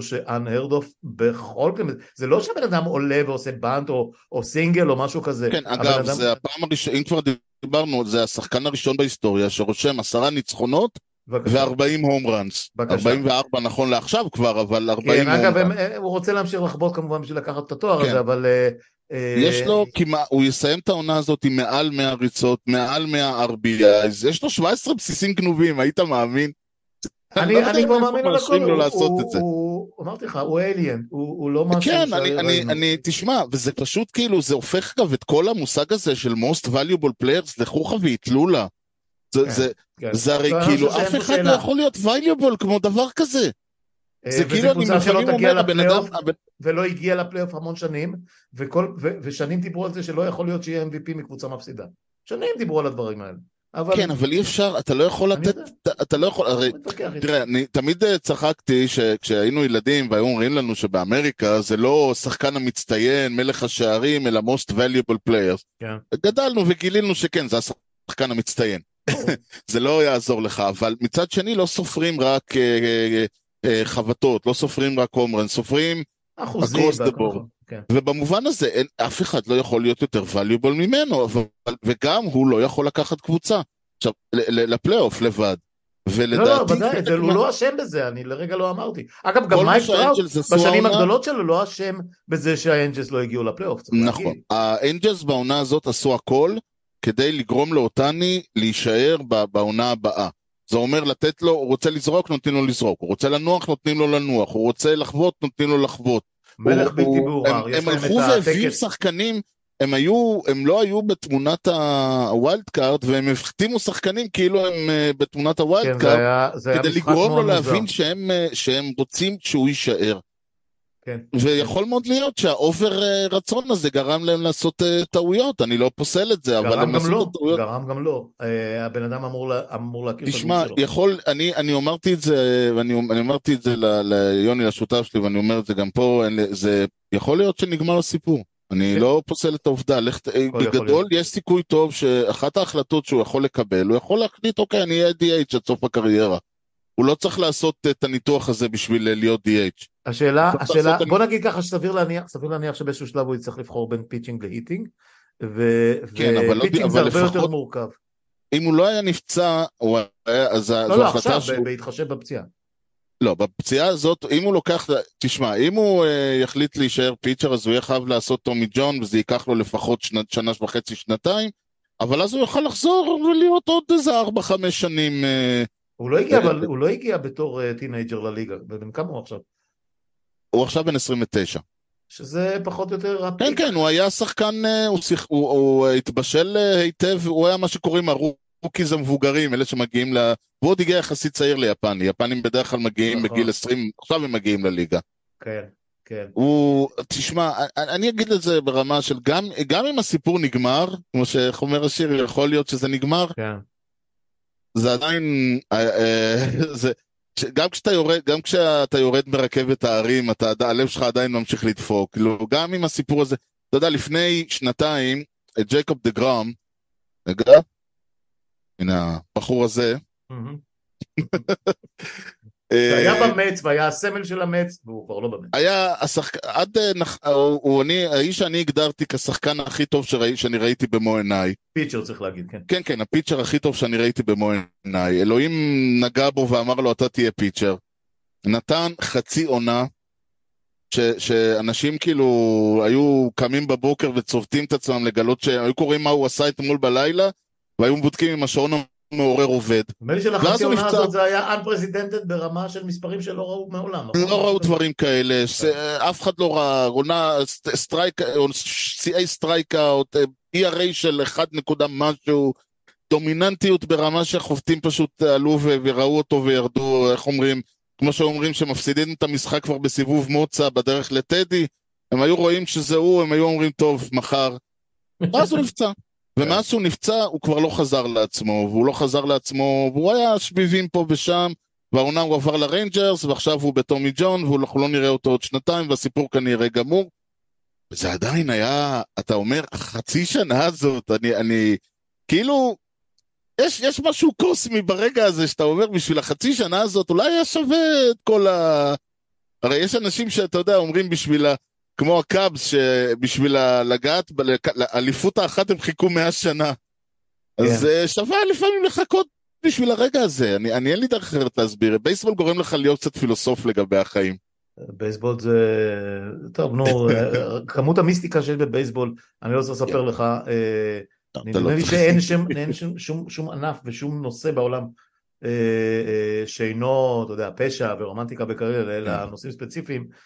of בכל כלל, זה לא שהבן אדם עולה ועושה באנט או, או סינגל או משהו כזה. כן, אגב, אדם- זה הפעם הראשונה, אם כבר דיברנו, זה השחקן הראשון בהיסטוריה שרושם עשרה ניצחונות בבקשה. ו-40 הום ראנס. בבקשה. 44 נכון לעכשיו כבר, אבל 40 כן, הום אגב, ראנס. הם, הוא רוצה להמשיך לחבוט כמובן בשביל לקחת את התואר כן. הזה, אבל... אה, אה, יש לו כמעט, הוא יסיים את העונה הזאת עם מעל 100 ריצות, מעל 100 RBIs, יש לו 17 בסיסים גנובים, היית מאמין? אני, כבר מאמין על הכל, אמרתי לך, הוא אליאן, הוא לא משהו כן, אני, אני. אני, תשמע, וזה פשוט כאילו, זה הופך אגב את כל המושג הזה של most valuable players לחוכא ואטלולה. זה, כן, כן. זה הרי כאילו, אף אחד. לא יכול להיות valuable כמו דבר כזה. אה, זה כאילו, אני תגיע אומר, הבן אדם, ולא הגיע לפלייאוף המון שנים, וכל, ו, ושנים דיברו על זה שלא יכול להיות שיהיה MVP מקבוצה מפסידה. שנים דיברו על הדברים האלה. אבל... כן, אבל אי אפשר, אתה לא יכול לתת. אתה- אתה לא יכול, הרי. תראה, אני תמיד אה, צחקתי שכשהיינו ילדים והיו אומרים לנו שבאמריקה זה לא שחקן המצטיין, מלך השערים, אלא most valuable players. כן. גדלנו וגילינו שכן, זה השחקן המצטיין. זה לא יעזור לך, אבל מצד שני לא סופרים רק אה, אה, אה, חבטות, לא סופרים רק הומרן, סופרים, אחוזים. across the board. כן. ובמובן הזה אין, אף אחד לא יכול להיות יותר valuable ממנו, אבל, וגם הוא לא יכול לקחת קבוצה. עכשיו, ל- ל- לפלייאוף לבד. ולדעתי... לא, לא, ודאי, זה- הוא מה- לא אשם בזה, אני לרגע לא אמרתי. אגב, גם מייק טראוט, בשנים העונה- הגדולות שלו, לא אשם בזה שהאנג'לס לא הגיעו לפלייאוף. נכון. האנג'לס בעונה הזאת עשו הכל כדי לגרום לאוטני להישאר בעונה הבאה. זה אומר לתת לו, הוא רוצה לזרוק, נותנים לו לזרוק. הוא רוצה לנוח, נותנים לו לנוח. הוא רוצה לחבוט, נותנים לו לחבוט. מלך הוא- בלתי הוא- מעורער, הם- יש הם להם הלכו את והביאו הטקס. שחקנים, הם היו, הם לא היו בתמונת ה wild card, והם החתימו שחקנים כאילו הם אה, בתמונת ה wild כן, היה כדי לגרום לו. להבין שהם, אה, שהם רוצים שהוא יישאר. כן. ויכול מאוד להיות שהאובר אה, רצון הזה גרם להם לעשות אה, טעויות, אני לא פוסל את זה, אבל הם עשו לו, את הטעויות. גרם גם לו. אה, הבן אדם אמור לה- אמור להכיר את תשמע, הדמות שלו. יכול, אני, אני אמרתי את זה, ואני אני אמרתי את זה ל- ליוני, לשותף שלי, ואני אומר את זה גם פה, זה יכול להיות שנגמר הסיפור. אני כן. לא פוסל את העובדה, לך, בגדול. יש סיכוי טוב שאחת ההחלטות שהוא יכול לקבל, הוא יכול להחליט, אוקיי, אני אהיה DH עד סוף הקריירה. הוא לא צריך לעשות את הניתוח הזה בשביל אה, להיות DH. השאלה, השאלה, בוא נגיד ככה שסביר להניח, סביר להניח שבאיזשהו שלב הוא יצטרך לבחור בין pitching ל hitting, ו- כן, לא- ו pitching זה הרבה יותר לפחות- מורכב. אם הוא לא היה נפצע, הוא היה, אז זו לא, לא, החלטה עכשיו, שהוא... ב- בהתחשב בפציעה. לא, בפציעה הזאת, אם הוא לוקח, תשמע, אם הוא אה, יחליט להישאר pitcher, אז הוא יהיה חייב לעשות טומי ג'ון, וזה ייקח לו לפחות שנה, שנה וחצי, שנתיים, אבל אז הוא יוכל לחזור ולהיות עוד איזה ארבע, חמש שנים. אה, הוא לא הגיע, אבל הוא לא הגיע בתור אה, טינג'ר לליגה, ובן כמה הוא עכשיו? הוא עכשיו בן 29. שזה פחות או יותר כן. כן, הוא היה שחקן, אה, הוא, שיח, הוא, הוא התבשל אה, היטב, הוא היה מה שקוראים הרוקיז המבוגרים, אלה שמגיעים ל... והוא עוד הגיע יחסית צעיר ליפן, יפנים בדרך כלל מגיעים נכון. בגיל 20, עכשיו הם מגיעים לליגה. כן, כן. הוא, תשמע, אני, אני אגיד את זה ברמה של גם, גם אם הסיפור נגמר, כמו שאיך אומר השיר, יכול להיות שזה נגמר, כן. זה עדיין, אה, אה, זה, גם כשאתה יורד, גם כשאתה יורד מרכבת ההרים, אתה, הלב שלך עדיין ממשיך לדפוק, כאילו, גם עם הסיפור הזה, אתה יודע, לפני שנתיים, את ג'ייקוב דה גראם, רגע, הנה הבחור הזה. אה, שהיה במץ והיה הסמל של המץ, והוא כבר לא במץ. היה השחקן, עד, אה, נח- הוא, הוא אני, האיש שאני הגדרתי כשחקן הכי טוב שראי, שאני ראיתי במו עיניי. פיצ'ר צריך להגיד, כן. כן, כן, הפיצ'ר הכי טוב שאני ראיתי במו עיניי. אלוהים נגע בו ואמר לו, אתה תהיה פיצ'ר. נתן חצי עונה, ש, שאנשים כאילו היו קמים בבוקר וצובטים את עצמם לגלות שהיו קוראים מה הוא עשה אתמול בלילה, והיו בודקים אם השעון המעורר עובד. נדמה לי שלחצי העונה. הזאת זה היה unprecedented ברמה של מספרים שלא ראו מעולם. לא ראו דברים כאלה, ש- אף אחד לא ראה, עונה סט- strike, שיאי strikeout, ERA של 1 נקודה משהו, דומיננטיות ברמה שהחובטים פשוט עלו וראו אותו וירדו, איך אומרים, כמו שאומרים שמפסידים את המשחק כבר בסיבוב מוצא בדרך לטדי, הם היו רואים שזה הוא, הם היו אומרים, טוב, מחר. ואז הוא נפצע. ומאז שהוא נפצע, הוא כבר לא חזר לעצמו, והוא לא חזר לעצמו, והוא היה שביבים פה ושם, והעונה הוא עבר לריינג'רס, ועכשיו הוא בטומי ג'ון, ואנחנו לא נראה אותו עוד שנתיים, והסיפור כנראה גמור. וזה עדיין היה, אתה אומר, החצי שנה הזאת, אני, אני, כאילו, יש, יש משהו קוסמי ברגע הזה, שאתה אומר, בשביל החצי שנה הזאת, אולי היה שווה את כל ה... הרי יש אנשים שאתה יודע, אומרים בשביל ה... כמו הקאבס, שבשביל לגעת, לאליפות האחת הם חיכו מאה שנה. אז אה, שווה לפעמים לחכות בשביל הרגע הזה, אני, אני אין לי דרך אחרת להסביר, בייסבול גורם לך להיות קצת פילוסוף לגבי החיים. בייסבול זה... טוב, נו, כמות המיסטיקה שיש בבייסבול, אני לא צריך לספר לך, אה, אתה לא נדמה לי שאין שם- שום- שום- שום ענף ושום נושא בעולם אה, אה, שאינו, אתה יודע, פשע ורומנטיקה וכאלה, אלא כן. נושאים ספציפיים אה,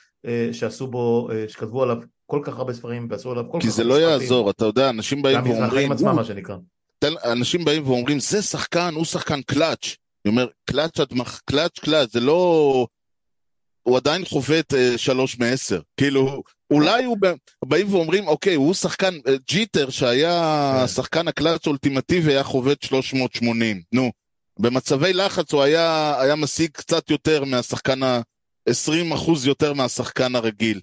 שעשו בו, אה, שכתבו עליו כל כך הרבה ספרים ועשו עליו כל כך כי הרבה זה לא. יעזור, אתה יודע, אנשים באים ואומרים, עצמם, "הוא, מה שנקרא. אנשים באים ואומרים, זה שחקן, הוא שחקן קלאץ'. אני אומר, קלאץ' עד מח... clutch, clutch, זה לא... הוא עדיין חובט אה, שלוש מעשר. כאילו, אולי הוא באים ואומרים, אוקיי, הוא שחקן, אה, ג'יטר, שהיה כן. השחקן הקלאץ' האולטימטיבי, היה חובט 380. נו, במצבי לחץ הוא היה, היה משיג קצת יותר מהשחקן ה... 20 אחוז יותר מהשחקן הרגיל.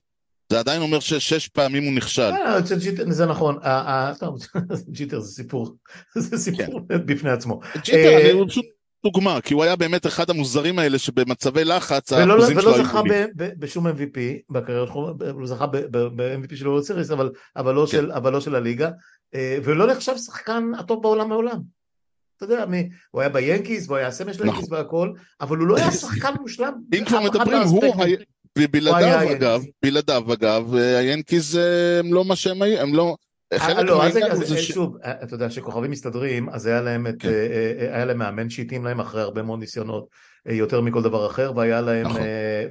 זה עדיין אומר ששש פעמים הוא נכשל. אה, זה נכון, אה, אה, ג'יטר זה סיפור, זה סיפור בפני עצמו. ג'יטר, אני הוא פשוט דוגמה, כי הוא היה באמת אחד המוזרים האלה שבמצבי לחץ, ולא, האחוזים שלו ולא היו זכה. ב- ב- בשום MVP בקריירה שלו, הוא זכה ב-MVP של World Series, אבל, לא כן. של, אבל לא של הליגה, ולא נחשב שחקן הטוב בעולם מעולם. אתה יודע, מי, הוא היה ביאנקיס, והוא היה הסמל של היאנקיס נכון. והכל, אבל הוא לא היה שחקן מושלם. אם כבר מדברים, הוא. היה, ובלעדיו היאנקיז. אגב, בלעדיו אגב, היאנקיז אה, הם לא מה שהם היו, הם לא... אה, לא, אז רגע, אה. שוב, אתה יודע, כשכוכבים מסתדרים, אז היה להם את, כן. היה להם מאמן שהתאים להם אחרי הרבה מאוד ניסיונות, יותר מכל דבר אחר, והיה להם, נכון.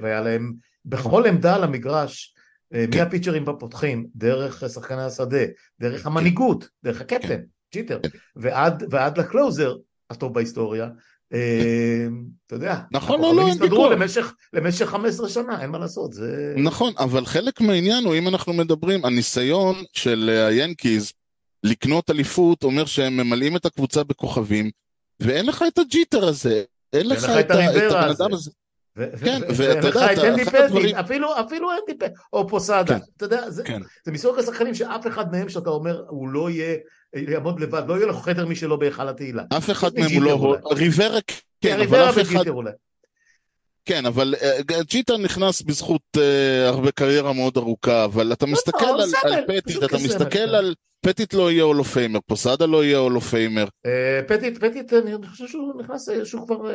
והיה להם בכל עמדה על המגרש, אה, כן. מהפיצ'רים בפותחים, דרך שחקני השדה, דרך המנהיגות, דרך הקפטן, ג'יטר. ועד ועד ל closer הטוב בהיסטוריה. אה, אתה יודע, נכון, לא, לא, הסתדרו. למשך- למשך 15 שנה, אין מה לעשות, זה... נכון, אבל חלק מהעניין הוא, אם אנחנו מדברים, הניסיון של אה, היאנקיז לקנות אליפות אומר שהם ממלאים את הקבוצה בכוכבים, ואין לך את הג'יטר הזה, אין לך את הבן. אדם הזה. כן, ואתה יודע, את אתה- אנדי אחד הדברים- אפילו אפילו אנדי פטיט, או פוסאדה, כן. אתה יודע, כן. זה מסוג השחקנים שאף אחד מהם שאתה אומר, הוא לא יהיה, יעמוד לבד, לא יהיה לו חדר משלו בהיכל התהילה. אף אחד מהם הוא לא... ריברה, כן, אבל ריברה אף אחד... כן, אבל אה, ג'יטר נכנס בזכות אה, הרבה קריירה מאוד ארוכה, אבל אתה מסתכל לא, על, פטיט, אתה מסתכל כן. על... פטיט לא יהיה Hall of Famer, פוסאדה לא יהיה Hall of Famer. אה, פטיט, פטיט, אני חושב שהוא נכנס, אה, שהוא כבר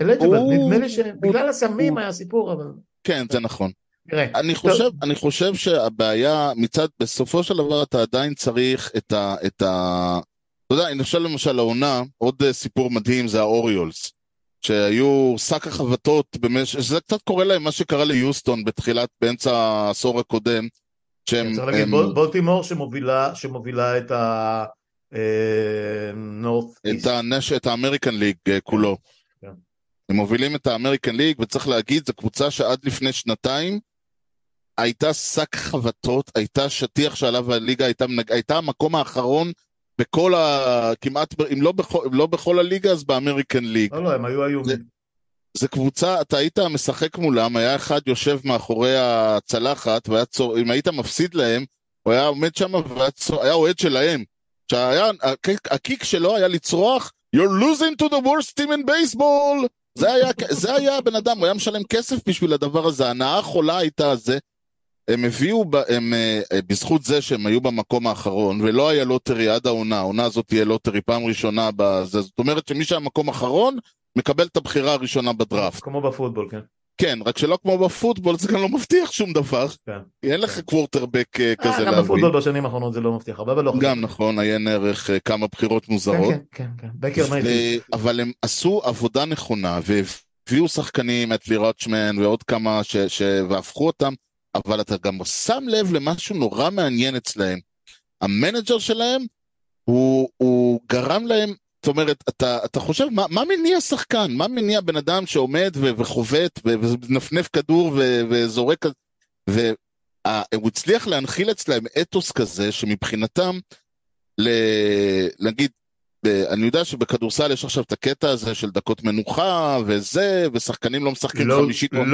eligible, נדמה לי שבגלל הסמים היה סיפור, אבל כן, זה נכון. תראה, אני. חושב, אני חושב שהבעיה מצד, בסופו של דבר אתה עדיין צריך את ה... את ה... אתה יודע, חושב למשל העונה, עוד אה, סיפור מדהים זה האוריולס, שהיו שק החבטות, במשך, שזה קצת קורה להם מה שקרה ליוסטון בתחילת, באמצע העשור הקודם, שהם... צריך להגיד, בולטימור שמובילה שמובילה את ה... נורת את, הנש... את האמריקן ליג אה, כולו. כן. הם מובילים את האמריקן ליג, וצריך להגיד, זו קבוצה שעד לפני שנתיים הייתה שק חבטות, הייתה שטיח שעליו הליגה הייתה. הייתה המקום האחרון בכל ה... כמעט, אם לא בכל, אם לא בכל הליגה, אז באמריקן ליג. לא, לא, הם היו איומים. זו קבוצה, אתה היית משחק מולם, היה אחד יושב מאחורי הצלחת, והיה צור... אם היית מפסיד להם, הוא היה עומד שם והיה צור... אוהד שלהם. שהיה, הקיק, הקיק שלו היה לצרוח, You're losing to the worst team in baseball! זה היה, זה היה הבן אדם, הוא היה משלם כסף בשביל הדבר הזה, ההנאה החולה הייתה זה. הם הביאו, ב- הם, אה, אה, בזכות זה שהם היו במקום האחרון, ולא היה lottery עד העונה, העונה הזאת תהיה lottery פעם ראשונה, בזה, זאת אומרת שמי שהיה במקום האחרון, מקבל את הבחירה הראשונה בדראפט. כמו בפוטבול, כן. כן, רק שלא כמו בפוטבול, זה גם לא מבטיח שום דבר. כן. אין לך כן. קוורטרבק אה, כזה אה, גם להביא. בפוטבול בשנים האחרונות זה לא מבטיח הרבה, אבל לא חשוב. גם נכון, עיין ערך כמה בחירות מוזרות. כן, כן, כן, כן. אבל הם עשו עבודה נכונה, והביאו שחקנים, אדלי רוטשמן ועוד כמה, ש- ש- והפכו אותם, אבל אתה גם שם לב למשהו נורא מעניין אצלהם. המנג'ר שלהם, הוא, הוא גרם להם, זאת אומרת, אתה, אתה חושב, מה, מה מניע שחקן? מה מניע בן אדם שעומד ו- וחובט ו- ומנפנף כדור ו- וזורק, והוא הצליח להנחיל אצלהם אתוס כזה, שמבחינתם, ל- נגיד, אני יודע שבכדורסל יש עכשיו את הקטע הזה של דקות מנוחה וזה, ושחקנים לא משחקים חמישית עונה.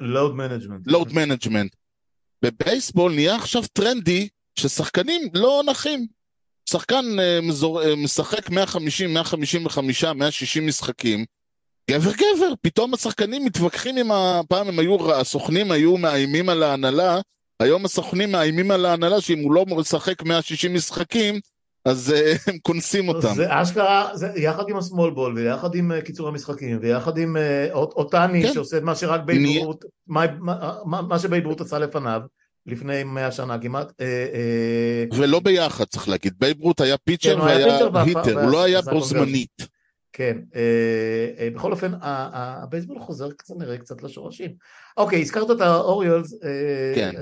לואוד מנג'מנט. לואוד מנג'מנט. בבייסבול נהיה עכשיו טרנדי ששחקנים לא נחים. שחקן אה, מזור, אה, משחק 150, 155, 160 משחקים, גבר גבר, פתאום השחקנים מתווכחים עם ה... פעם הם היו, הסוכנים היו מאיימים על ההנהלה, היום הסוכנים מאיימים על ההנהלה שאם הוא לא משחק 160 משחקים, אז אה, הם קונסים אותם. זה אשכרה, זה יחד עם ה small ball ויחד עם אה, קיצור המשחקים ויחד עם אה, אות- אוטאני כן. שעושה את מה שרק בייב נהיה- רות, מה- מה- מה מה שבייב רות עשה לפניו, לפני 100 שנה כמעט. ולא ביחד צריך להגיד, בייב רות היה pitcher כן, והיה pitch hitter, הוא לא היה בו זמנית. כן, אה, אה, בכל אופן הבייסבול חוזר קצת נראה קצת לשורשים. אוקיי, הזכרת את האוריולס, אה, כן.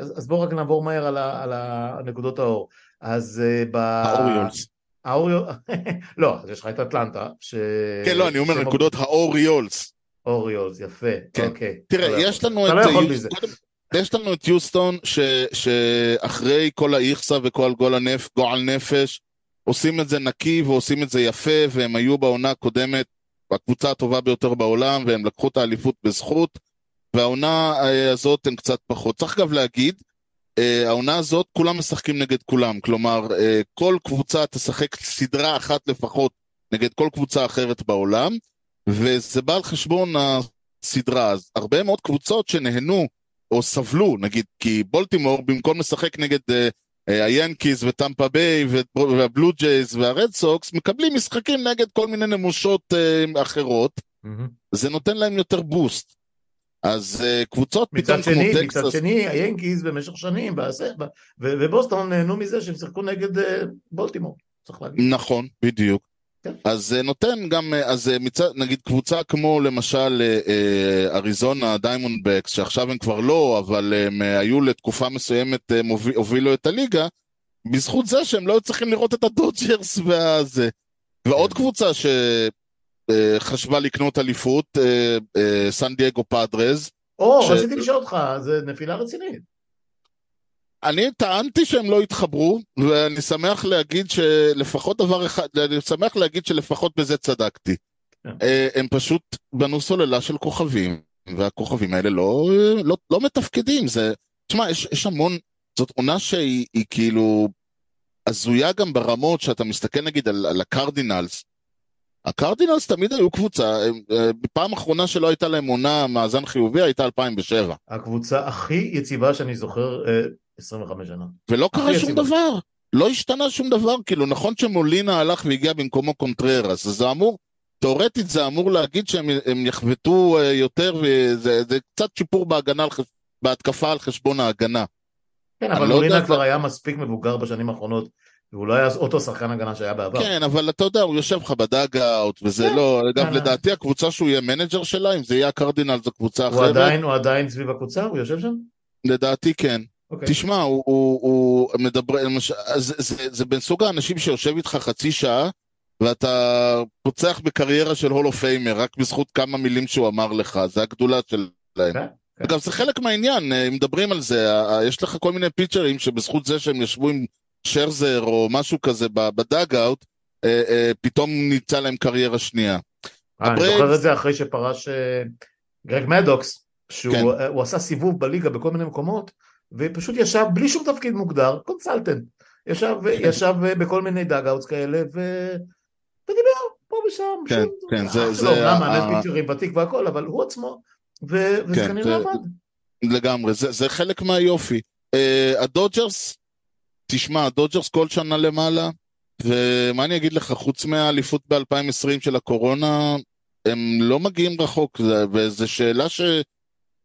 אז אז בואו רק נעבור מהר על ה- על הנקודות האור. אז אה, ב... האוריולס. האוריול, לא, אז יש לך את אטלנטה, ש... כן, לא, אני אומר נקודות האוריולס. אוריולס, יפה, כן. אוקיי. תראה, אתה לא יש. לנו אתה את... לא יכול יוס- בלי זה. קודם- יש לנו את יוסטון, ש, שאחרי כל האיכסה וכל גול הנפ, גועל נפש, עושים את זה נקי ועושים את זה יפה, והם היו בעונה הקודמת הקבוצה הטובה ביותר בעולם, והם לקחו את האליפות בזכות, והעונה אה, הזאת הם קצת פחות. צריך גם להגיד, העונה הזאת כולם משחקים נגד כולם, כלומר, אה, כל קבוצה תשחק סדרה אחת לפחות נגד כל קבוצה אחרת בעולם, וזה בא על חשבון הסדרה. אז הרבה מאוד קבוצות שנהנו או סבלו, נגיד, כי בולטימור במקום לשחק נגד uh, היאנקיז וטמפה ביי והבלו ג'ייז והרד סוקס, מקבלים משחקים נגד כל מיני נמושות אחרות, mm-hmm. זה נותן להם יותר boost. אז uh, קבוצות פתאום כמו טקסס... מצד שני, היאנקיז במשך שנים, ובוסטון נהנו מזה שהם שיחקו נגד uh, בולטימור, צריך להגיד. נכון, בדיוק. כן. אז זה נותן גם, אז מצד, נגיד קבוצה כמו למשל אריזונה דיימונדבקס, שעכשיו הם כבר לא, אבל הם היו לתקופה מסוימת, הובילו את הליגה, בזכות זה שהם לא צריכים לראות את הדודג'רס והזה. ועוד כן. קבוצה שחשבה לקנות אליפות, סן דייגו פאדרז. או, ש... רציתי לשאול אותך, זה נפילה רצינית. אני טענתי שהם לא התחברו, ואני שמח להגיד שלפחות דבר אחד, אני שמח להגיד שלפחות בזה צדקתי. Yeah. כן. אה, הם פשוט בנו סוללה של כוכבים, והכוכבים האלה לא, לא, לא מתפקדים. זה, תשמע, יש, יש המון, זאת עונה שהיא כאילו הזויה גם ברמות שאתה מסתכל נגיד על, על הקרדינלס. הקרדינלס תמיד היו קבוצה, אה, בפעם אחרונה שלא הייתה להם עונה מאזן חיובי הייתה 2007. הקבוצה הכי יציבה שאני זוכר 25 שנה. ולא קרה שום יציבה. דבר. לא השתנה שום דבר, כאילו נכון שמולינה הלך והגיע במקומו קונטררס, אז זה אמור, תאורטית זה אמור להגיד שהם יחבטו אה, יותר, וזה קצת שיפור בהגנה, בהתקפה על חשבון ההגנה. כן, אבל לא מולינה כבר היה מספיק מבוגר בשנים האחרונות, והוא לא היה אותו שחקן הגנה שהיה בעבר. כן, אבל אתה יודע, הוא יושב לך ב dugout, וזה כן, לא, גם כן, לדעתי הקבוצה שהוא יהיה manager שלה, אם זה יהיה הקרדינל זו קבוצה אחרת. הוא עדיין סביב הקבוצה? הוא יושב שם? לדעתי כן. Okay. אוקיי. תשמע, הוא, הוא, הוא מדבר, למשל, זה, זה, זה בין סוג האנשים שיושב איתך חצי שעה, ואתה פוצח בקריירה של Hall of Famer, רק בזכות כמה מילים שהוא אמר לך, זה הגדולה שלהם. Okay. כן. אגב, זה חלק מהעניין, אה, מדברים על זה, יש לך כל מיני פיצ'רים שבזכות זה שהם ישבו עם שרזר או משהו כזה ב dugout, אה, אה, פתאום נמצא להם קריירה שנייה. אני זוכר את זה אחרי שפרש גרג מדוקס, שהוא כן. עשה סיבוב בליגה בכל מיני מקומות, ופשוט ישב בלי שום תפקיד מוגדר, consultant, ישב, ישב בכל מיני dugouts כאלה ו... ודיבר פה ושם, כן, שום... כן, זה... זה... לא, למה, מאמן פיצ'רים ותיק והכל, אבל הוא עצמו, ו... וזה כן, כנראה עבד. לגמרי, זה, זה חלק מהיופי. Uh, הדודג'רס, תשמע, הדודג'רס כל שנה למעלה, ומה אני אגיד לך, חוץ מהאליפות ב-2020 של הקורונה, הם לא מגיעים רחוק, וזו שאלה ש...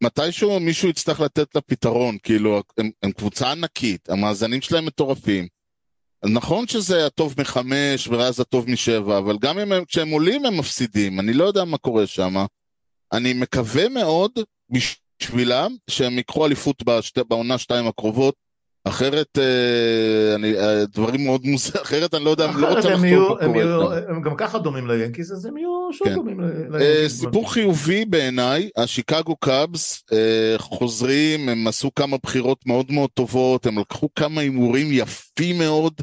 מתישהו מישהו יצטרך לתת לה פתרון, כאילו, הם, הם קבוצה ענקית, המאזנים שלהם מטורפים. נכון שזה הטוב מחמש ואז הטוב משבע, אבל גם אם הם, כשהם עולים הם מפסידים, אני לא יודע מה קורה שם. אני מקווה מאוד בשבילם שהם ייקחו אליפות בעונה שתיים הקרובות, אחרת אה, אני, אה, דברים מאוד מוזרים, אחרת אני לא יודע, אני לא רוצה לחתום מה קורה הם גם ככה דומים ליאנקיס, אז הם יהיו שוב כן. דומים ליאנקיס. אה, סיפור חיובי בעיניי, השיקגו קאבס חוזרים, הם עשו כמה בחירות מאוד מאוד טובות, הם לקחו כמה הימורים יפים מאוד,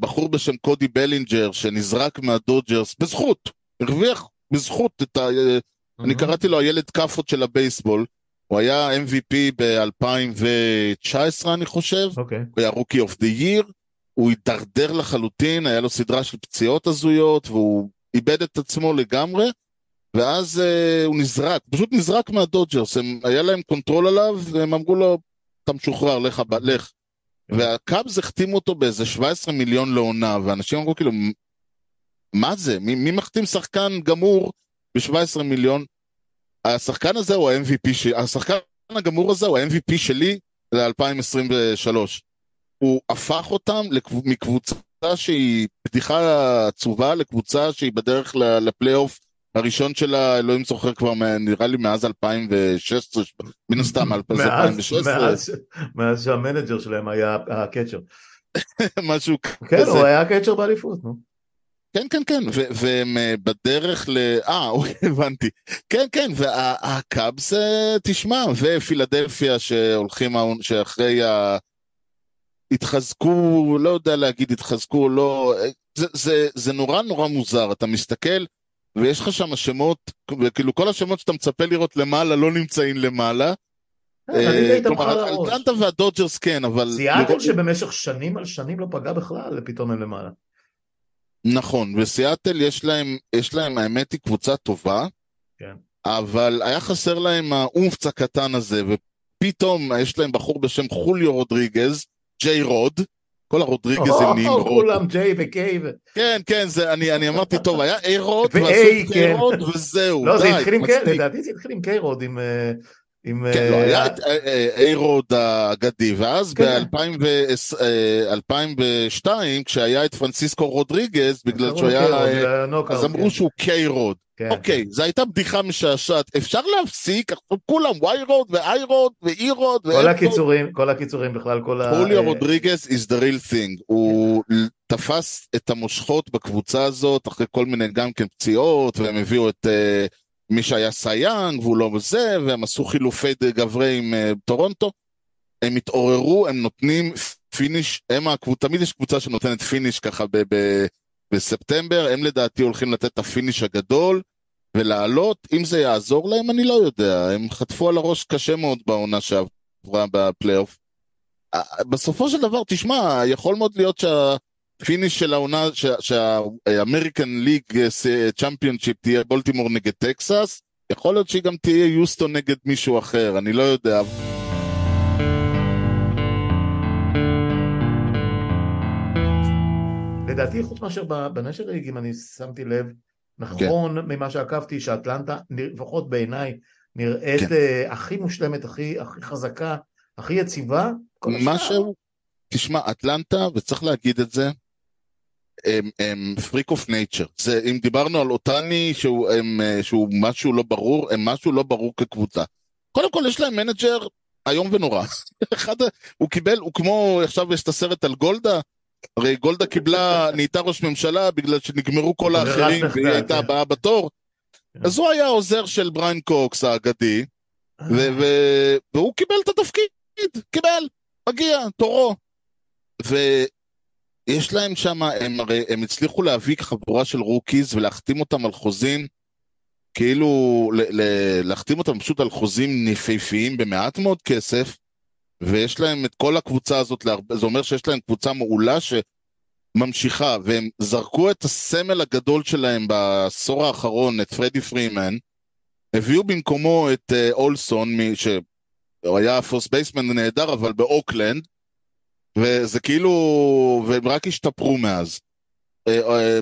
בחור בשם קודי בלינג'ר שנזרק מהדודג'רס, בזכות, הרוויח בזכות את ה... אני קראתי לו הילד כאפות של הבייסבול. הוא היה MVP ב-2019 אני חושב, okay. אוקיי. הוא היה Rookie of the Year, הוא הידרדר לחלוטין, היה לו סדרה של פציעות הזויות והוא איבד את עצמו לגמרי, ואז uh, הוא נזרק, פשוט נזרק מהדודג'רס, הם, היה להם control עליו, והם אמרו לו, אתה משוחרר, לך, לך. Okay. והקאבס החתימו אותו באיזה 17 מיליון לעונה, ואנשים אמרו כאילו, מה זה? מי, מי מחתים שחקן גמור ב-17 מיליון? השחקן הזה הוא ה-MVP שלי, השחקן הגמור הזה הוא ה-MVP שלי ל-2023. הוא הפך אותם מקבוצה שהיא פתיחה עצובה לקבוצה שהיא בדרך לפלייאוף הראשון שלה, אלוהים זוכר כבר, נראה לי מאז 2016, מן הסתם, 2016. מאז שהמנג'ר שלהם היה הקצ'ר. משהו כזה. כן, הוא היה הקצ'ר באליפות, נו. כן, כן, כן, והם אה, בדרך ל... אה, אוקיי, הבנתי. כן, כן, והקאבס, אה, תשמע, ופילדלפיה שהולכים, שאחרי ה... התחזקו, לא יודע להגיד התחזקו או לא, אה, זה, זה, זה נורא נורא מוזר, אתה מסתכל ויש לך שם שמות, וכאילו כל השמות שאתה מצפה לראות למעלה לא נמצאים למעלה. איתם כלומר. אטלנטה והדודג'רס כן, אבל... סיאטל שבמשך שנים על שנים לא פגע בכלל, פתאום הם למעלה. נכון, וסיאטל יש להם, יש להם, האמת היא קבוצה טובה, כן. אבל היה חסר להם ה oomph הקטן הזה, ופתאום יש להם בחור בשם חוליו רודריגז, ג'יי רוד, כל הרודריגזים נהיים רוד. כולם ג'יי וקיי. כן, כן, זה, אני, אני אמרתי, טוב, היה איי רוד, ועשו את כן. קיי רוד, וזהו, לא, זה די, התחיל עם קיי, מספיק. לדעתי זה התחיל עם קיי רוד, עם... אה, עם... כן, לא, אה, היה את איי רוד האגדי, ואז כן. ב-2002, כשהיה את פרנסיסקו רודריגז, בגלל שהוא היה... אה, אז אמרו כן. שהוא קיי רוד. כן, אוקיי, זו הייתה בדיחה משעשעת. אפשר להפסיק, עכשיו כולם וואי רוד ואיי רוד ואי רוד כל. הקיצורים, כל הקיצורים בכלל, כל ה... חוליו אה, רודריגז is the real thing. הוא תפס את המושכות בקבוצה הזאת אחרי כל מיני גם כן פציעות, והם הביאו את אה, מי שהיה סיי יאנג והוא לא זה, והם עשו חילופי גברי עם אה, טורונטו. הם התעוררו, הם נותנים פיניש, הם הקבוצה, תמיד יש קבוצה שנותנת פיניש ככה ב- ב- בספטמבר, הם לדעתי הולכים לתת את הפיניש הגדול ולעלות, אם זה יעזור להם אני לא יודע, הם חטפו על הראש קשה מאוד בעונה שעברה בפלייאוף. אה, בסופו של דבר, תשמע, יכול מאוד להיות שהפיניש של העונה, שה American League Championship תהיה בולטימור נגד טקסס, יכול להיות שהיא גם תהיה יוסטון נגד מישהו אחר, אני לא יודע. לדעתי, חוץ מאשר ב National League, אם אני שמתי לב, נכון ממה שעקבתי, שאטלנטה, לפחות בעיניי, נראית כן. אה, הכי מושלמת, הכי הכי חזקה, הכי יציבה. משהו, תשמע, אטלנטה, וצריך להגיד את זה, freak of nature. זה, אם דיברנו על אוטאני שהוא, הם, אה, שהוא משהו לא ברור, הם משהו לא ברור כקבוצה. קודם כל יש להם manager איום ונורא. אחד, הוא קיבל, הוא כמו, עכשיו יש את הסרט על גולדה, הרי גולדה קיבלה, נהייתה ראש ממשלה בגלל שנגמרו כל האחרים, והיא הייתה כן. הבאה בתור. כן. אז הוא היה העוזר של בריין קוקס האגדי, ו- והוא קיבל את התפקיד, קיבל, מגיע, תורו. ויש להם שם, הם הרי, הם הצליחו להביא חבורה של rookies ולהחתים אותם על חוזים, כאילו, ל- ל- להחתים אותם פשוט על חוזים יפהפיים במעט מאוד כסף, ויש להם את כל הקבוצה הזאת, להרבה, זה אומר שיש להם קבוצה מעולה שממשיכה, והם זרקו את הסמל הגדול שלהם בעשור האחרון, את פרדי פרימן, הביאו במקומו את אה, אולסון, מ- שהוא היה first baseman נהדר, אבל באוקלנד, וזה כאילו, והם רק השתפרו מאז. אה, אה,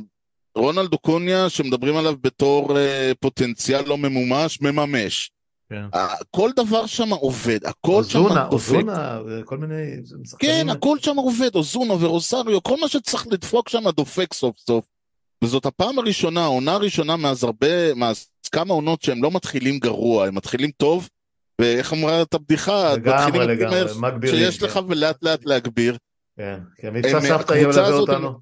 רונלד אקוניה, שמדברים עליו בתור אה, פוטנציאל לא ממומש, מממש. כן. כל דבר שם עובד, הכל שם אוזונה, דופק. אוזונה, וכל מיני. כן, הכל שם עובד, אוזונה ורוסריו, כל מה שצריך לדפוק שם דופק סוף סוף. וזאת הפעם הראשונה, העונה הראשונה מאז הרבה, מאז כמה עונות שהם לא מתחילים גרוע, הם מתחילים טוב, ואיך אמרה את הבדיחה, לגמרי, לגמרי, מגבירים, שיש כן. לך ולאט לאט להגביר. כן, כן, מבצע סבתא ילווה אותנו.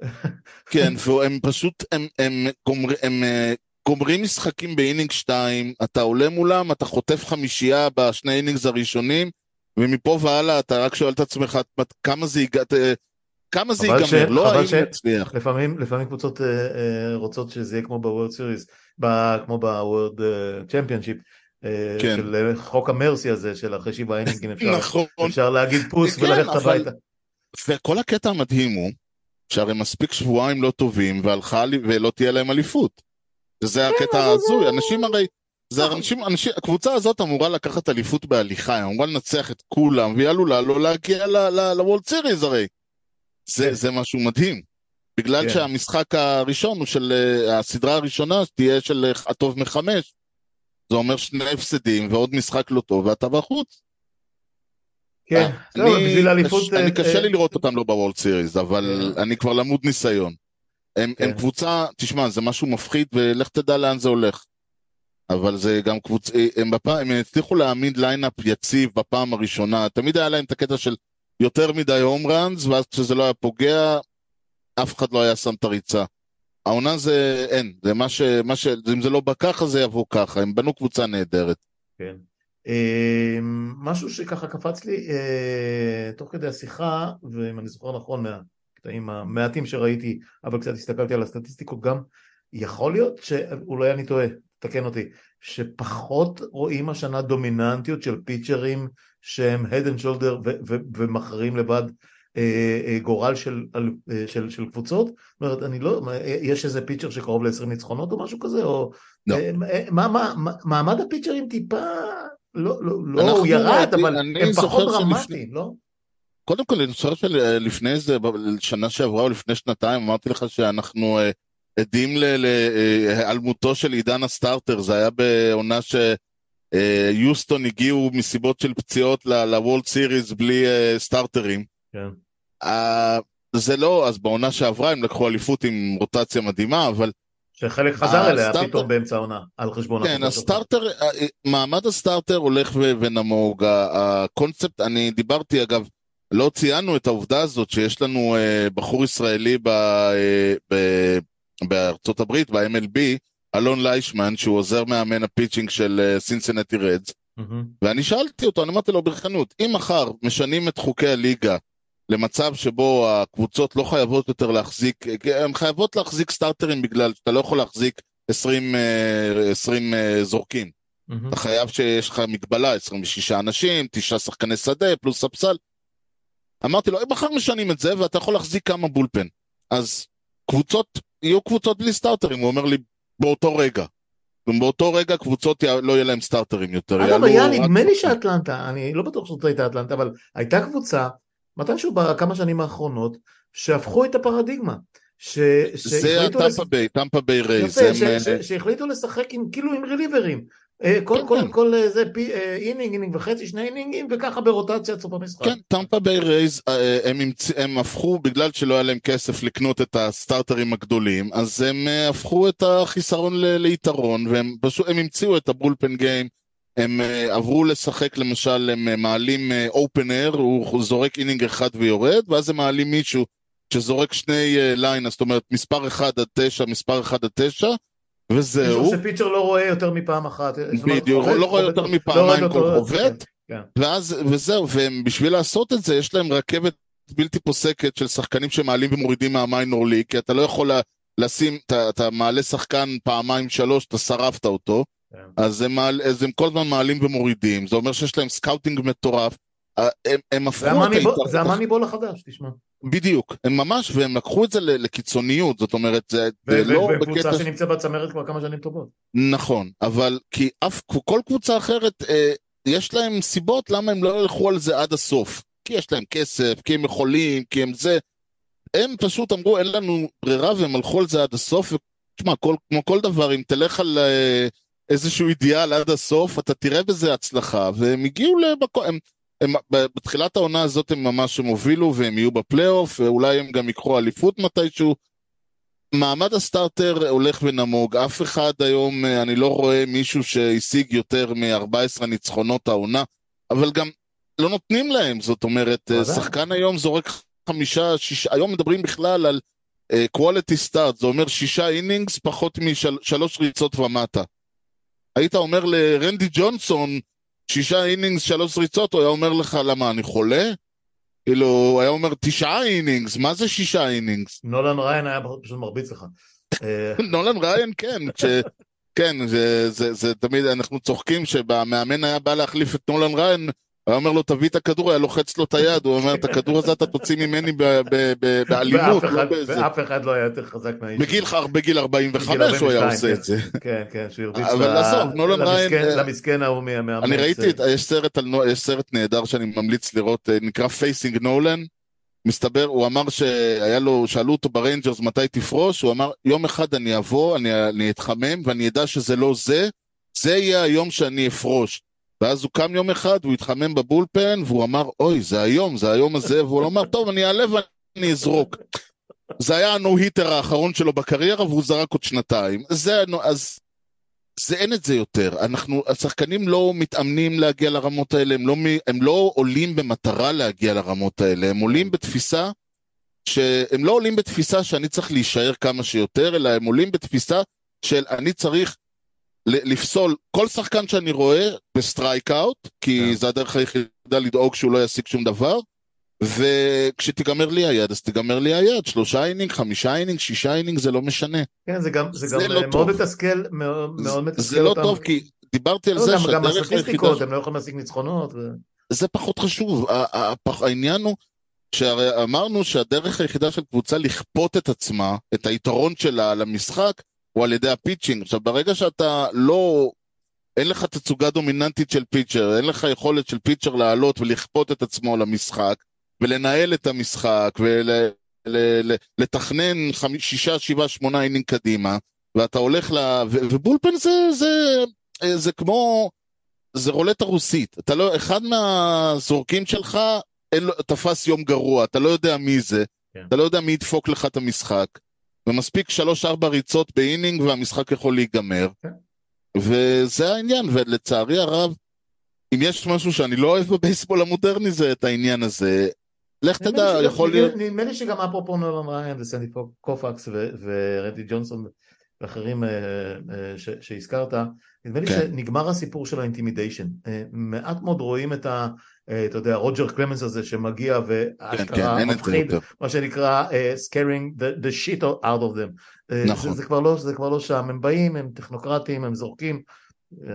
כן, והם פשוט, הם, הם, גומר, הם אה, גומרים משחקים ב inning 2, אתה עולה מולם, אתה חוטף חמישייה בשני innings הראשונים, ומפה והלאה אתה רק שואל את עצמך כמה זה ייג- אה, כמה זה ייגמר, ש- לא האם ש- נצליח. לפעמים, לפעמים קבוצות אה, אה, רוצות שזה יהיה כמו בוורד סיריס, ב- כמו בוורד צ'מפיונשיפ, כן. של אה, חוק המרסי הזה, של אחרי שבעה אינינגים אפשר, נכון. אפשר להגיד פוס כן, וללכת אבל- הביתה. וכל הקטע המדהים הוא, שהרי מספיק שבועיים לא טובים, והלכה ולא תהיה להם אליפות. הקטע כן, אבל ההזוי, זה- אנשים הרי, זה נכון. אנשים, אנשים, הקבוצה הזאת אמורה לקחת אליפות בהליכה, היא אמורה לנצח את כולם, והיא עלולה לא להגיע לוולד סיריז הרי. זה, כן. זה משהו מדהים. בגלל כן. שהמשחק הראשון הוא של, אה, הסדרה הראשונה תהיה של אה, הטוב מחמש. זה אומר שני הפסדים ועוד משחק לא טוב ואתה בחוץ. כן, אה, זהו, בשביל האליפות... קש- אני אה, קשה אה, לי לראות אותם לא בוולד סיריז, אבל כן. אני כבר למוד ניסיון. הם הם כן. קבוצה, תשמע, זה משהו מפחיד ולך תדע לאן זה הולך. אבל זה גם קבוצה, הם הצליחו להעמיד lineup יציב בפעם הראשונה, תמיד היה להם את הקטע של יותר מדי home runs, ואז כשזה לא היה פוגע, אף אחד לא היה שם את הריצה. העונה זה אין, זה מה ש... מה ש... אם זה לא בא ככה זה יבוא ככה, הם בנו קבוצה נהדרת. כן. אה, משהו שככה קפץ לי אה, תוך כדי השיחה, ואם אני זוכר נכון מהקטעים המעטים שראיתי, אבל קצת הסתכלתי על הסטטיסטיקות גם, יכול להיות שאולי אני טועה, תקן אותי, שפחות רואים השנה דומיננטיות של פיצ'רים שהם head and shoulder ומכריעים לבד אה, אה, גורל של, אה, של, של קבוצות? זאת אומרת, אני לא, יש איזה פיצ'ר שקרוב ל-20 ניצחונות או משהו כזה? או... לא. מה, מה, מה, מעמד הפיצ'רים טיפה, לא, לא, לא הוא ירד, אבל הם פחות דרמטיים, לא? קודם כל, אני חושב שלפני איזה, שנה שעברה או לפני שנתיים, אמרתי לך שאנחנו עדים להיעלמותו של עידן הסטארטר, זה היה בעונה שיוסטון הגיעו מסיבות של פציעות לוולד סיריס בלי סטארטרים. כן. Uh, זה לא, אז בעונה שעברה הם לקחו אליפות עם רוטציה מדהימה, אבל... שחלק חזר אליה פתאום באמצע העונה, על חשבון... כן, הסטארטר, אה, מעמד הסטארטר הולך ונמוג, הקונספט, אני דיברתי אגב, לא ציינו את העובדה הזאת שיש לנו אה, בחור ישראלי ב, ב, בארצות הברית, ב-MLB, אלון ליישמן, שהוא עוזר מאמן ה pitching של סינסנטי uh, רדס, mm-hmm. ואני שאלתי אותו, אני אמרתי לו ברצינות, אם מחר משנים את חוקי הליגה למצב שבו הקבוצות לא חייבות יותר להחזיק, הן חייבות להחזיק סטארטרים בגלל שאתה לא יכול להחזיק 20, 20 אה, אה, זורקים. Mm-hmm. אתה חייב שיש לך מגבלה, 26 אנשים, 9 שחקני שדה, פלוס ספסל. אמרתי לו, מחר משנים את זה ואתה יכול להחזיק כמה bullpen. אז קבוצות, יהיו קבוצות בלי סטארטרים, הוא אומר לי, באותו רגע. באותו רגע קבוצות לא יהיה להם סטארטרים יותר. אגב, היה נדמה לי שאטלנטה, אני לא בטוח שזאת הייתה אטלנטה, אבל הייתה קבוצה מתישהו בכמה שנים האחרונות, שהפכו את הפרדיגמה. ש... זה הטמפה ביי, טמפה ביי רייז. שהחליטו לשחק עם, כאילו עם רליברים. אה, כל, כן, כל, כן. כל אה, זה פי, אה, inning, inning וחצי, שני אינינגים, וככה ברוטציה עד סוף המשחק. כן, טמפה ביי רייז, הם, הם הפכו, בגלל שלא היה להם כסף לקנות את הסטארטרים הגדולים, אז הם הפכו את החיסרון ל, ליתרון, והם פשוט, הם המציאו את ה bullpen game. הם אה, עברו לשחק למשל, הם אה, מעלים opener, הוא זורק inning אחד ויורד, ואז הם מעלים מישהו שזורק שני line, אה, זאת אומרת מספר 1 עד 9, מספר 1 עד 9, וזהו. ש pitcher לא רואה יותר מפעם אחת. בדיוק, לא רואה יותר מפעמיים לא כל חובט, כן. ואז, וזהו, ובשביל לעשות את זה יש להם רכבת בלתי פוסקת של שחקנים שמעלים ומורידים מה minor league, כי אתה לא יכול לשים, אתה, אתה מעלה שחקן פעמיים שלוש, אתה שרפת אותו. כן. אז הם, מעל, אז הם כל הזמן מעלים ומורידים, זה אומר שיש להם scouting מטורף. אה, הם, הם הפכו את ההתארכות... זה ה Moneyball החדש, תשמע. בדיוק, הם ממש, והם לקחו את זה לקיצוניות, זאת אומרת, זה, זה לא בקטע... וקבוצה שנמצאת בצמרת כבר כמה שנים טובות. נכון, אבל כי אף, כל קבוצה אחרת, אה, יש להם סיבות למה הם לא ילכו על זה עד הסוף. כי יש להם כסף, כי הם יכולים, כי הם זה. הם פשוט אמרו, אין לנו ברירה, והם הלכו על זה עד הסוף, ותשמע, כמו כל דבר, אם תלך על... אה, איזשהו אידיאל עד הסוף, אתה תראה בזה הצלחה, והם הגיעו למקום, הם, הם, בתחילת העונה הזאת הם ממש הם הובילו והם יהיו בפלייאוף, ואולי הם גם ייקחו אליפות מתישהו. מעמד ה starter הולך ונמוג, אף אחד היום, אני לא רואה מישהו שהשיג יותר מ-14 ניצחונות העונה, אבל גם לא נותנים להם, זאת אומרת, שחקן היום זורק חמישה, שישה, היום מדברים בכלל על quality start, זה אומר שישה innings פחות משלוש ריצות ומטה. היית אומר לרנדי ג'ונסון, שישה innings, שלוש ריצות, הוא היה אומר לך, למה, אני חולה? כאילו, הוא היה אומר, תשעה innings, מה זה שישה innings? נולן ריין היה פשוט מרביץ לך. נולן ריין, כן, ש... כן, זה, זה, זה תמיד, אנחנו צוחקים שהמאמן היה בא להחליף את נולן ריין, הוא אומר לו, תביא את הכדור, היה לוחץ לו את היד, הוא אומר, את הכדור הזה אתה תוציא ממני באלימות. לא ואף אחד לא היה יותר חזק מהאיש. בגיל 45 הוא היה עושה את זה. כן, כן, שהוא הרביץ ריין... למסכן ההוא מהמאמן. אני ראיתי, יש סרט נהדר שאני ממליץ לראות, אה, נקרא Facing Nolan. מסתבר, הוא אמר שהיה לו, שאלו אותו בריינג'רס מתי תפרוש, הוא אמר, יום אחד אני אבוא, אני אתחמם ואני אדע שזה לא זה, זה יהיה היום שאני אפרוש. ואז הוא קם יום אחד, הוא התחמם ב bullpen, והוא אמר, אוי, זה היום, זה היום הזה, והוא אמר, טוב, אני אעלה ואני אזרוק. זה היה ה no-hitter האחרון שלו בקריירה, והוא זרק עוד שנתיים. זה, אז זה אין את זה יותר. אנחנו, השחקנים לא מתאמנים להגיע לרמות האלה, הם לא, הם לא עולים במטרה להגיע לרמות האלה, הם עולים בתפיסה שהם לא עולים בתפיסה שאני צריך להישאר כמה שיותר, אלא הם עולים בתפיסה של אני צריך לפסול כל שחקן שאני רואה ב strikeout, כי yeah. זה הדרך היחידה לדאוג שהוא לא ישיג שום דבר, וכשתיגמר לי היד, אז תיגמר לי היד, שלושה inning, חמישה inning, שישה inning, זה לא משנה. כן, זה גם, זה זה גם לא מאוד טוב. מתסכל, מאוד, מאוד מתסכל זה לא אותם. טוב, כי דיברתי על לא, זה שהדרך היחידה... גם הסטטיסטיקות, הם לא יכולים להשיג ניצחונות. ו... זה פחות חשוב, העניין הוא... שהרי אמרנו שהדרך היחידה של קבוצה לכפות את עצמה, את היתרון שלה למשחק, הוא על ידי ה pitching. עכשיו, ברגע שאתה לא... אין לך תצוגה דומיננטית של pitcher, אין לך יכולת של pitcher לעלות ולכפות את עצמו למשחק, ולנהל את המשחק, ולתכנן ול, שישה, שבעה, שמונה inning קדימה, ואתה הולך ל... ו, ו bullpen זה, זה, זה כמו... זה רולטה רוסית. אתה לא... אחד מהזורקים שלך לו, תפס יום גרוע, אתה לא יודע מי זה, כן. אתה לא יודע מי ידפוק לך את המשחק, ומספיק שלוש-ארבע ריצות ב inning והמשחק יכול להיגמר, כן. וזה העניין, ולצערי הרב, אם יש משהו שאני לא אוהב בבייסבול המודרני זה את העניין הזה. לך תדע, יכול להיות... נדמה לי שגם אפרופו נולן ראיין וסנדי קופקס ורנדי ג'ונסון ואחרים אה, אה, שהזכרת, נדמה לי כן. שנגמר הסיפור של ה intimidation. אה, מעט מאוד רואים את ה... אתה יודע, רוג'ר קלמנס הזה שמגיע ואשכרה כן, כן, מפחיד, מה שנקרא scaring the, the shit out of them. נכון. זה, זה, כבר לא, זה כבר לא שם, הם באים, הם טכנוקרטים, הם זורקים,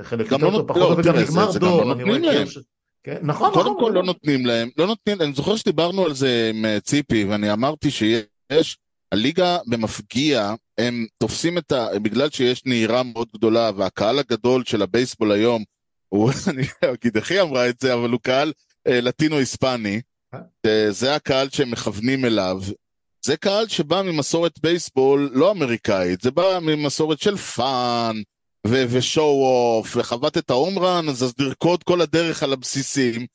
חלק יותר לא, טוב, פחות טוב, וגם נגמר דור, לא אני רואה להם. כן, נכון, קודם נכון, כל לא נותנים להם, לא נותנים, אני זוכר שדיברנו על זה עם ציפי, ואני אמרתי שיש הליגה במפגיע, הם תופסים את ה... בגלל שיש נהירה מאוד גדולה, והקהל הגדול של הבייסבול היום, הוא, אני לא אגיד איך היא אמרה את זה, אבל הוא קהל אה, לטינו-היספני, אה? זה הקהל שהם מכוונים אליו. זה קהל שבא ממסורת בייסבול לא אמריקאית, זה בא ממסורת של fun, ושואו-אוף, וחבט את ההומרן, אז לרקוד כל הדרך על הבסיסים.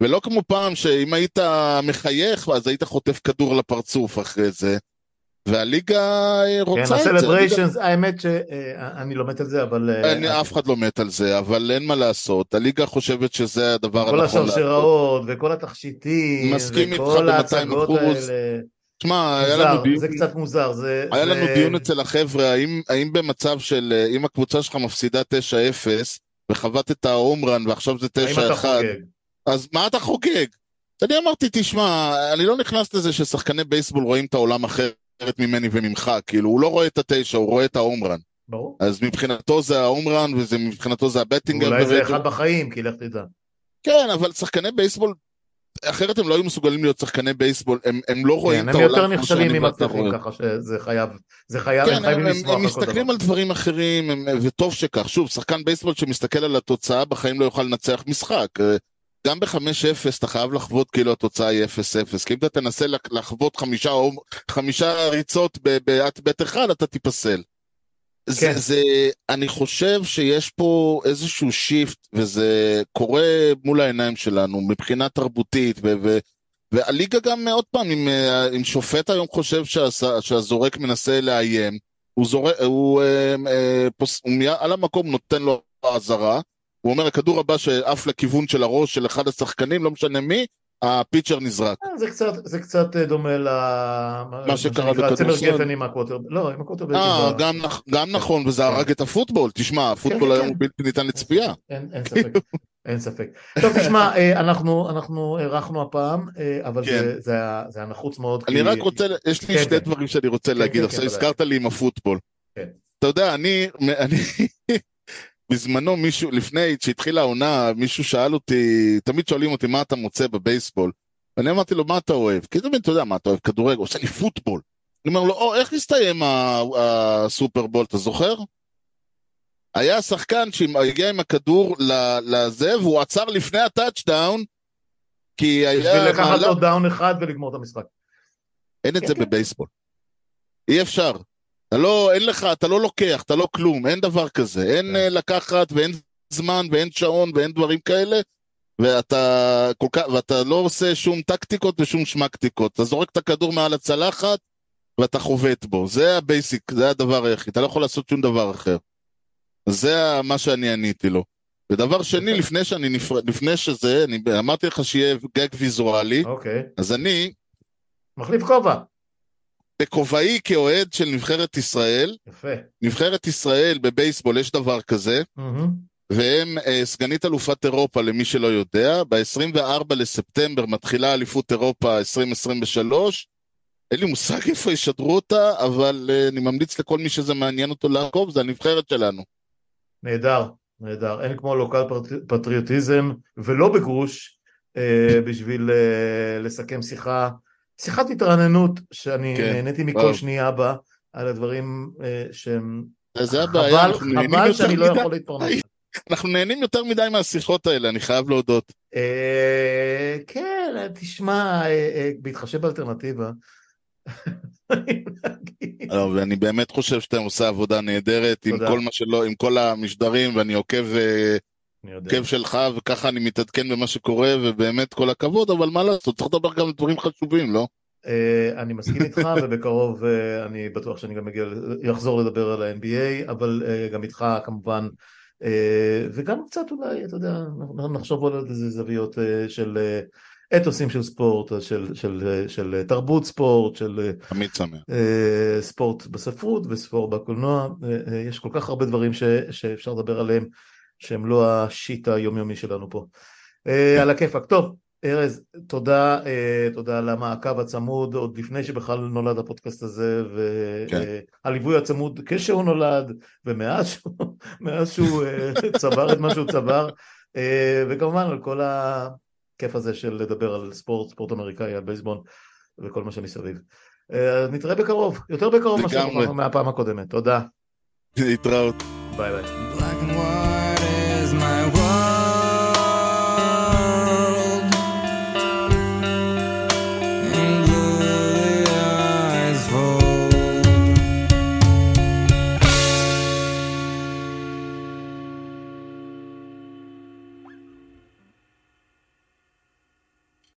ולא כמו פעם שאם היית מחייך, אז היית חוטף כדור לפרצוף אחרי זה. והליגה רוצה כן, את זה. כן, הסלבריישנס, האמת שאני לא מת על זה, אבל... אה, אני, אף אחד לא מת על זה, אבל אין מה לעשות. הליגה חושבת שזה הדבר הנכון. כל השרשראות, וכל התכשיטים, מסכים איתך ב-200 אחוז. תשמע, היה לנו דיון... זה קצת מוזר. זה, היה זה... לנו דיון אצל החבר'ה, האם, האם במצב של... אה, אם הקבוצה שלך מפסידה 9-0, וחבט את ההומרן, ועכשיו זה 9-1, אז מה אתה חוגג? אני אמרתי, תשמע, אני לא נכנס לזה ששחקני בייסבול רואים את העולם אחר. אחרת ממני וממך, כאילו הוא לא רואה את התשע, הוא רואה את ההומרן. ברור. אז מבחינתו זה ההומרן ומבחינתו זה הבטינגר. אולי זה אחד בחיים, כי לך תדע. כן, אבל שחקני בייסבול, אחרת הם לא היו מסוגלים להיות שחקני בייסבול, הם, הם לא רואים כן, את העולם. הם יותר נחשבים ממצליחים ככה שזה חייב, זה חייב, כן, הם חייבים הם, לשמוח. הם מסתכלים על דברים אחרים, הם, וטוב שכך. שוב, שחקן בייסבול שמסתכל על התוצאה בחיים לא יוכל לנצח משחק. גם ב-5-0 אתה חייב לחוות כאילו התוצאה היא 0-0, כי אם אתה תנסה לחוות חמישה, חמישה ריצות ב at bat אחד, אתה תיפסל. כן. זה, זה, אני חושב שיש פה איזשהו shift, וזה קורה מול העיניים שלנו, מבחינה תרבותית, ו, ו, והליגה גם, עוד פעם, אם, אם שופט היום חושב שהז, שהזורק מנסה לאיים, הוא, זורק, הוא, הוא, אה, אה, פוס, הוא על המקום נותן לו אזהרה, הוא אומר, הכדור הבא שעף לכיוון של הראש של אחד השחקנים, לא משנה מי, הפיצ'ר נזרק. אה, זה קצת, זה קצת אה, דומה ל... מה שקרה בכדורסל. צמר עם הקווטר... לא, עם הקווטר... אה, גם, גם נכון, וזה הרג כן. את הפוטבול. תשמע, כן, הפוטבול כן, היום הוא בלתי ניתן לצפייה. אין, אין ספק. אין ספק. טוב, תשמע, אה, אנחנו, אנחנו אירחנו הפעם, אבל כן. זה, זה, זה היה נחוץ מאוד. אני כי... רק רוצה, יש לי כן, שני כן. דברים שאני רוצה כן, להגיד. כן, עכשיו, כן, הזכרת לי עם הפוטבול. כן. אתה יודע, אני, אני בזמנו מישהו, לפני שהתחילה העונה, מישהו שאל אותי, תמיד שואלים אותי מה אתה מוצא בבייסבול. ואני אמרתי לו, מה אתה אוהב? כי תמיד אתה יודע מה אתה אוהב, כדורגל, עושה לי פוטבול. אני אומר לו, או, איך הסתיים הסופרבול, אתה זוכר? היה שחקן שהגיע עם הכדור לזה, והוא עצר לפני ה touchdown, כי היה... בשביל לקחת לו down אחד ולגמור את המשחק. אין את זה כן, כן. בבייסבול. אי אפשר. אתה לא, אין לך, אתה לא לוקח, אתה לא כלום, אין דבר כזה. אין כן. אה, לקחת ואין זמן ואין שעון ואין דברים כאלה, ואתה, כך, ואתה לא עושה שום טקטיקות ושום שמקטיקות. אתה זורק את הכדור מעל הצלחת ואתה חובט בו. זה ה basic, זה הדבר היחיד. אתה לא יכול לעשות שום דבר אחר. זה מה שאני עניתי לו. ודבר שני, לפני שאני נפרד, לפני שזה, אני אמרתי לך שיהיה גג ויזואלי, אוקיי. אז אני... מחליף כובע. בכובעי כאוהד של נבחרת ישראל, יפה. נבחרת ישראל בבייסבול יש דבר כזה, מהמם. והם אה, סגנית אלופת אירופה למי שלא יודע, ב-24 לספטמבר מתחילה אליפות אירופה 2023, אין לי מושג איפה ישדרו אותה, אבל אה, אני ממליץ לכל מי שזה מעניין אותו לעקוב, זה הנבחרת שלנו. נהדר, נהדר. אין כמו לוקל פטרי- פטריוטיזם, ולא בגרוש, אה, בשביל אה, לסכם שיחה, שיחת התרעננות, שאני כן, נהניתי מכל וואו. שנייה בה, על הדברים אה, שהם... זה הבעיה, חבל, אנחנו נהנים חבל שאני לא מדי- יכול להתפרנס. אנחנו נהנים יותר מדי מהשיחות האלה, אני חייב להודות. אה, כן, תשמע, אה, אה, בהתחשב באלטרנטיבה. לא, ואני באמת חושב שאתם עושה עבודה נהדרת עם. כל מה שלא, עם כל המשדרים, ואני עוקב, אה, אני. עוקב שלך, וככה אני מתעדכן במה שקורה, ובאמת כל הכבוד, אבל מה לעשות, צריך לדבר גם על דברים חשובים, לא? אה, אני מסכים איתך, ובקרוב אה, אני בטוח שאני גם אחזור לדבר על ה-NBA, אבל אה, גם איתך כמובן, וגם קצת אולי, אתה יודע, נחשוב על איזה זוויות של אתוסים של ספורט, של, של, של תרבות ספורט, של תמיד שמח. ספורט בספרות וספורט בקולנוע, יש כל כך הרבה דברים ש, שאפשר לדבר עליהם שהם לא השיט היומיומי שלנו פה. אה, על הכיפאק. טוב, ארז, תודה, אה, תודה על המעקב הצמוד עוד לפני שבכלל נולד הפודקאסט הזה כן. והליווי הצמוד כשהוא נולד ומאז שהוא, שהוא אה, צבר את מה שהוא צבר וכמובן על כל הכיף הזה של לדבר על ספורט, ספורט אמריקאי, על בייסבול וכל מה שמסביב. אה, נתראה בקרוב, יותר בקרוב מאשר. מהפעם הקודמת. תודה. להתראות. ביי ביי.